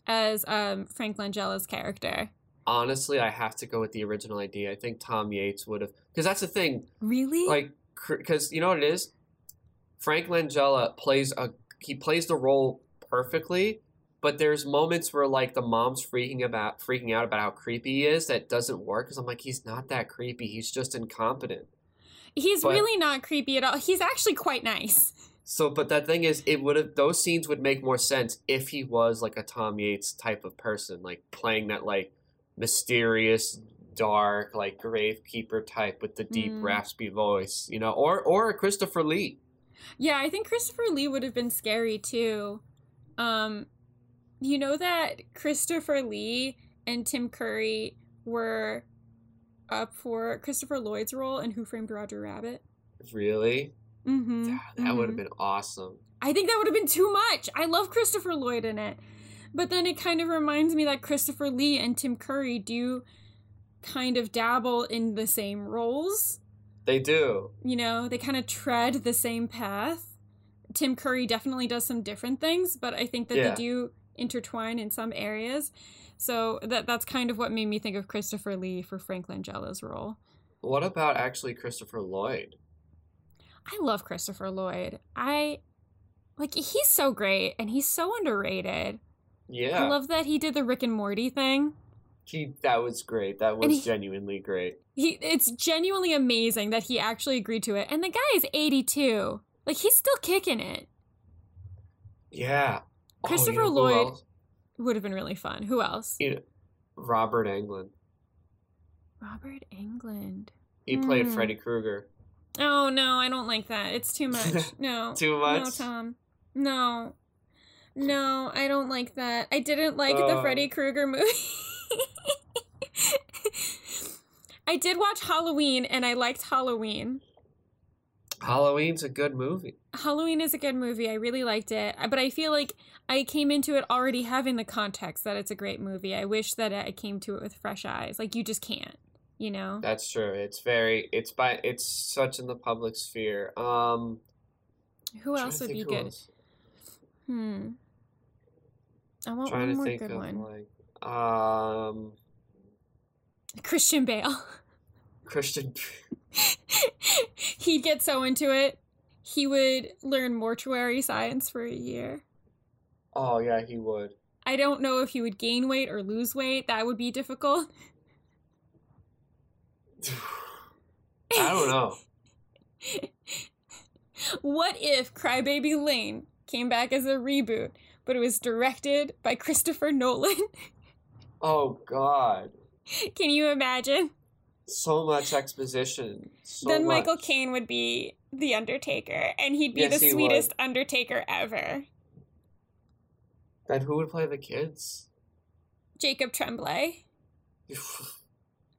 as um, Frank Langella's character? Honestly, I have to go with the original idea. I think Tom Waits would have, because that's the thing. Really? like because you know what it is frank langella plays a he plays the role perfectly but there's moments where like the mom's freaking about freaking out about how creepy he is that doesn't work because i'm like he's not that creepy he's just incompetent He's but- really not creepy at all. He's actually quite nice. so but that thing is it would have those scenes would make more sense if he was like a tom waits type of person like playing that like mysterious dark like gravekeeper type with the deep Mm. raspy voice you know or or a christopher lee Yeah, I think Christopher Lee would have been scary too. Um, you know that Christopher Lee and Tim Curry were up for Christopher Lloyd's role in Who Framed Roger Rabbit. really Mm-hmm. that, that would have been awesome I think that would have been too much. I love Christopher Lloyd in it. But then it kind of reminds me that Christopher Lee and Tim Curry do kind of dabble in the same roles. They do. You know, they kind of tread the same path. Tim Curry definitely does some different things, but I think that Yeah. they do intertwine in some areas. So that that's kind of what made me think of Christopher Lee for Frank Langella's role. What about actually Christopher Lloyd? I love Christopher Lloyd. I like he's so great and he's so underrated. Yeah, I love that he did the Rick and Morty thing. he. That was great. That was he- genuinely great. He it's genuinely amazing that he actually agreed to it. And the guy is 82. Like he's still kicking it. Yeah. Oh, Christopher you know Lloyd- Would have been really fun. Who else? You know, Robert Englund. Robert Englund. He played Hmm. Freddy Krueger. Oh no, I don't like that. It's too much. *laughs* No. Too much. No. Tom. No. No, I don't like that. I didn't like the Oh. Freddy Krueger movie. *laughs* I did watch Halloween and I liked Halloween. Halloween's a good movie. Halloween is a good movie. I really liked it. But I feel like I came into it already having the context that it's a great movie. I wish that I came to it with fresh eyes. Like you just can't, you know? That's true. It's very. It's by. It's such in the public sphere. Um. Who else would be good? else. Hmm. I want one to more good one. like. Um. Christian Bale. Christian. *laughs* He'd get so into it. He would learn mortuary science for a year. Oh yeah, he would. I don't know if he would gain weight or lose weight. That would be difficult. *sighs* I don't know. *laughs* What if Crybaby Lane came back as a reboot, but it was directed by Christopher Nolan? *laughs* Oh God. *laughs* Can you imagine? So much exposition. So then Michael much. Caine would be the Undertaker, and he'd be Yes, the he sweetest Undertaker ever. Then who would play the kids? Jacob Tremblay. *laughs*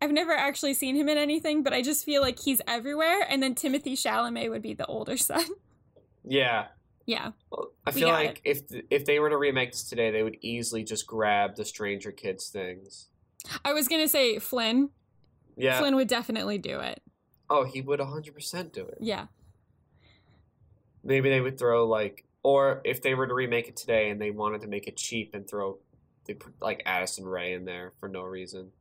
I've never actually seen him in anything, but I just feel like he's everywhere. And then Timothée Chalamet would be the older *laughs* son. yeah. yeah. I feel like if if they were to remake this today, they would easily just grab the Stranger Kids things. I was going to say Flynn. Yeah. Flynn would definitely do it. Oh, he would 100% do it. Yeah. Maybe they would throw like or if they were to remake it today and they wanted to make it cheap and throw they put like Addison Rae in there for no reason.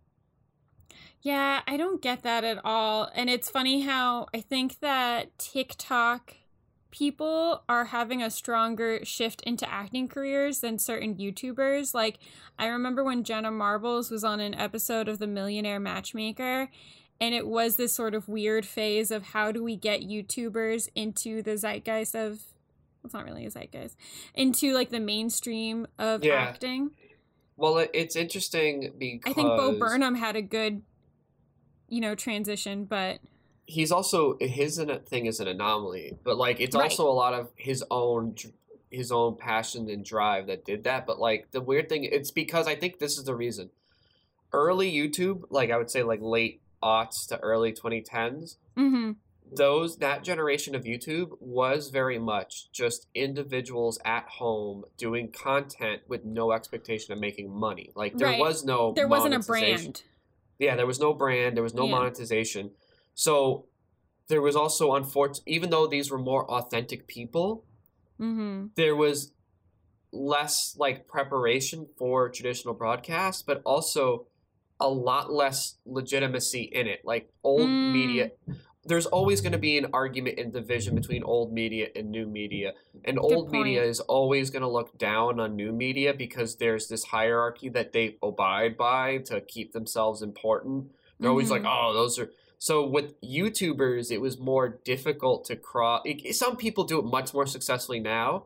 Yeah, I don't get that at all. And it's funny how I think that TikTok people are having a stronger shift into acting careers than certain YouTubers. Like, I remember when Jenna Marbles was on an episode of The Millionaire Matchmaker, and it was this sort of weird phase of how do we get YouTubers into the zeitgeist of it's not really a zeitgeist into like the mainstream of Yeah. acting. Well, it, it's interesting because I think Bo Burnham had a good, you know, transition, but he's also his thing is an anomaly, but like it's Right. also a lot of his own his own passion and drive that did that. But like the weird thing, it's because I think this is the reason. Early YouTube, like I would say, like late aughts to early 2010s, hmm those that generation of YouTube was very much just individuals at home doing content with no expectation of making money. Like there Right. was no there wasn't a brand. Yeah, there was no brand, there was no Yeah. monetization. So there was also unfortunate even though these were more authentic people, hmm there was less like preparation for traditional broadcast, but also a lot less legitimacy in it. Like old Mm. media there's always going to be an argument and division between old media and new media. And old media is always going to look down on new media because there's this hierarchy that they abide by to keep themselves important. They're always like, Mhm. oh, those are. So with YouTubers, it was more difficult to cross. It, some people do it much more successfully now,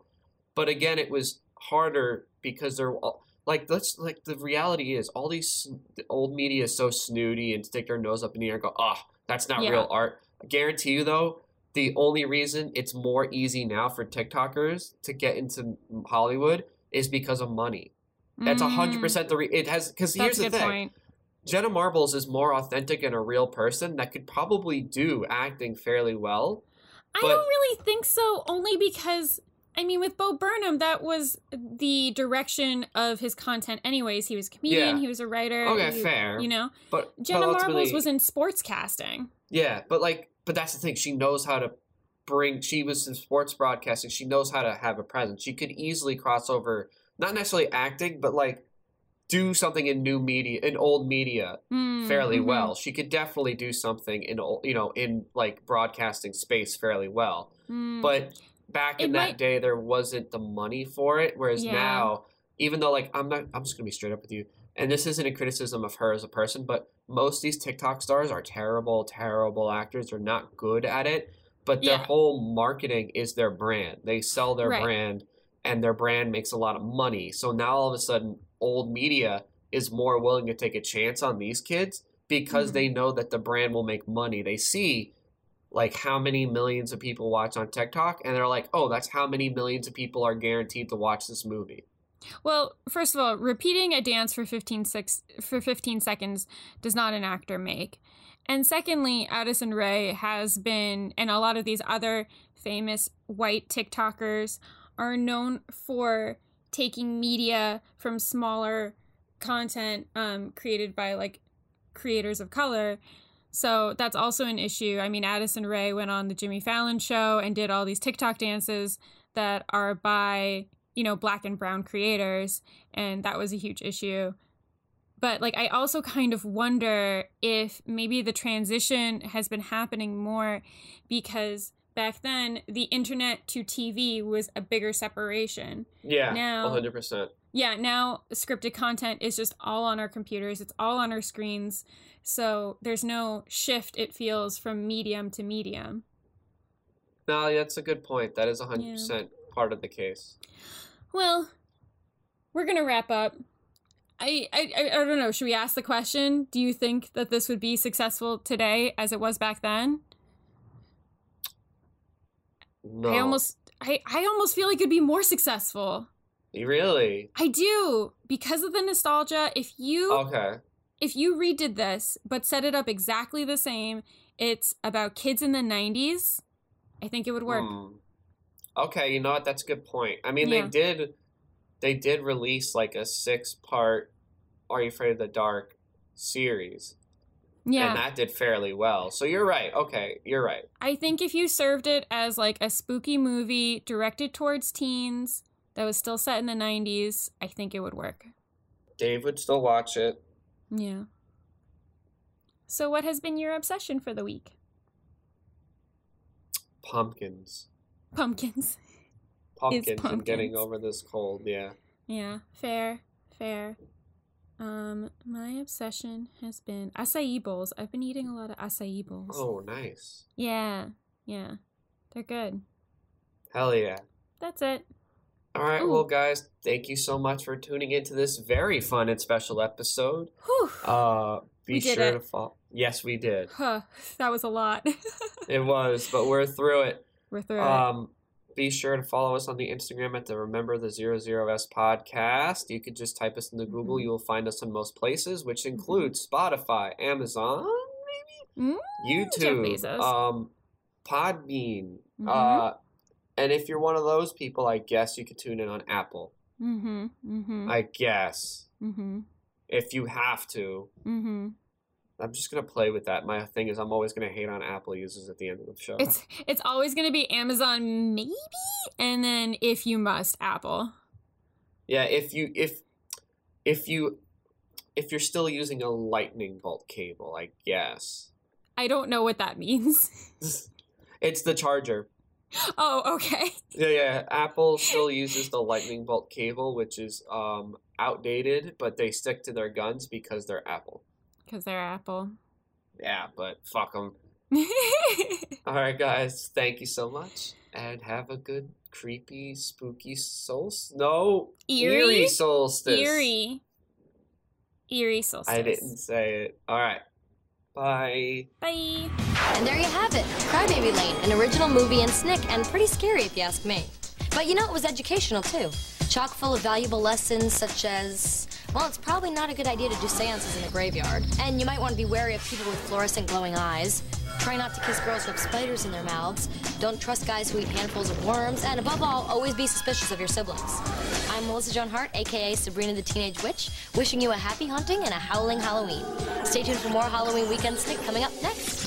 but again, it was harder because they're all- like let's like the reality is all these the old media is so snooty and stick their nose up in the air and go, oh, that's not Yeah. real art. I guarantee you though, the only reason it's more easy now for TikTokers to get into Hollywood is because of money. That's a hundred percent the re- it has because here's Mm. The thing. point. Jenna Marbles is more authentic and a real person that could probably do acting fairly well. I But- don't really think so, only because I mean, with Bo Burnham, that was the direction of his content. Anyways, he was a comedian, Yeah. he was a writer. Okay, he- fair. You know, But Jenna but Marbles was in sports casting. Yeah, but like, but that's the thing. She knows how to bring. She was in sports broadcasting. She knows how to have a presence. She could easily cross over, not necessarily acting, but like do something in new media, in old media, Mm, fairly mhm. well. She could definitely do something in, ol- you know, in like broadcasting space fairly well. Mm. But back It in that might- day, there wasn't the money for it. Whereas Yeah. now, even though like I'm not, I'm just gonna be straight up with you. And this isn't a criticism of her as a person, but most of these TikTok stars are terrible, terrible actors. They're not good at it. But their Yeah. whole marketing is their brand. They sell their Right. brand, and their brand makes a lot of money. So now all of a sudden, old media is more willing to take a chance on these kids because Mhm. they know that the brand will make money. They see like how many millions of people watch on TikTok, and they're like, oh, that's how many millions of people are guaranteed to watch this movie. Well, first of all, repeating a dance for 15, six, for 15 seconds does not an actor make. And secondly, Addison Rae has been, and a lot of these other famous white TikTokers are known for taking media from smaller content um, created by like creators of color. So that's also an issue. I mean, Addison Rae went on the Jimmy Fallon show and did all these TikTok dances that are by you know, black and brown creators, and that was a huge issue. But like I also kind of wonder if maybe the transition has been happening more because back then the internet to TV was a bigger separation. Yeah, Now- hundred percent. Yeah, now scripted content is just all on our computers, it's all on our screens. So there's no shift it feels from medium to medium. No, that's a good point. That is hundred percent part of the case. Well, we're gonna wrap up. I I I don't know. Should we ask the question? Do you think that this would be successful today as it was back then? No, I almost I, I almost feel like it'd be more successful. really I do because of the nostalgia. If you okay. if you redid this but set it up exactly the same, it's about kids in the '90s. I think it would work. Hmm. Okay, you know what? That's a good point. I mean, Yeah. they did, they did release like a six-part "Are You Afraid of the Dark" series, Yeah, and that did fairly well. So you're right. Okay, you're right. I think if you served it as like a spooky movie directed towards teens that was still set in the 90s, I think it would work. Dave would still watch it. Yeah. So, what has been your obsession for the week? Pumpkins, Pumpkins. *laughs* pumpkins, and getting over this cold. Yeah. Yeah, fair, fair. Um, my obsession has been acai bowls. I've been eating a lot of acai bowls. Oh, nice. Yeah, yeah, they're good. Hell yeah. That's it. All right, Ooh. well, guys, thank you so much for tuning into this very fun and special episode. Whew. Uh, be We did sure it. to follow. Yes, we did. Huh, *laughs* that was a lot. *laughs* It was, but we're through it. We're through it. Be sure to follow us on the Instagram at the Remember the Zero Zero S podcast. You could just type us into Google. Mhm. You will find us in most places, which includes Spotify, Amazon, Mm, YouTube, Bezos. um, Podbean. Mhm. Uh, and if you're one of those people, I guess you could tune in on Apple. mm-hmm. Mm-hmm. I guess mm-hmm. if you have to. I'm just gonna play with that. My thing is, I'm always gonna hate on Apple users at the end of the show. It's it's always gonna be Amazon, maybe, and then if you must, Apple. Yeah, if you if if you if you're still using a lightning bolt cable, I guess. I don't know what that means. *laughs* It's the charger. oh, okay. Yeah, yeah. Apple still uses the lightning bolt cable, which is um outdated, but they stick to their guns because they're Apple. Because they're Apple. Yeah, but fuck them. *laughs* All right, guys. Thank you so much, and have a good creepy, spooky solstice. No, Eerie? solstice. Eerie. Eerie solstice. I didn't say it. All right. Bye. Bye. And there you have it Crybaby Lane, an original movie and SNICK, and pretty scary if you ask me. But you know, it was educational too. Chock full of valuable lessons such as. Well, it's probably not a good idea to do seances in a graveyard. And you might want to be wary of people with fluorescent glowing eyes. Try not to kiss girls who have spiders in their mouths. Don't trust guys who eat handfuls of worms. And above all, always be suspicious of your siblings. I'm Melissa Joan Hart, aka Sabrina the Teenage Witch, wishing you a happy hunting and a howling Halloween. Stay tuned for more Halloween weekend SNICK coming up next.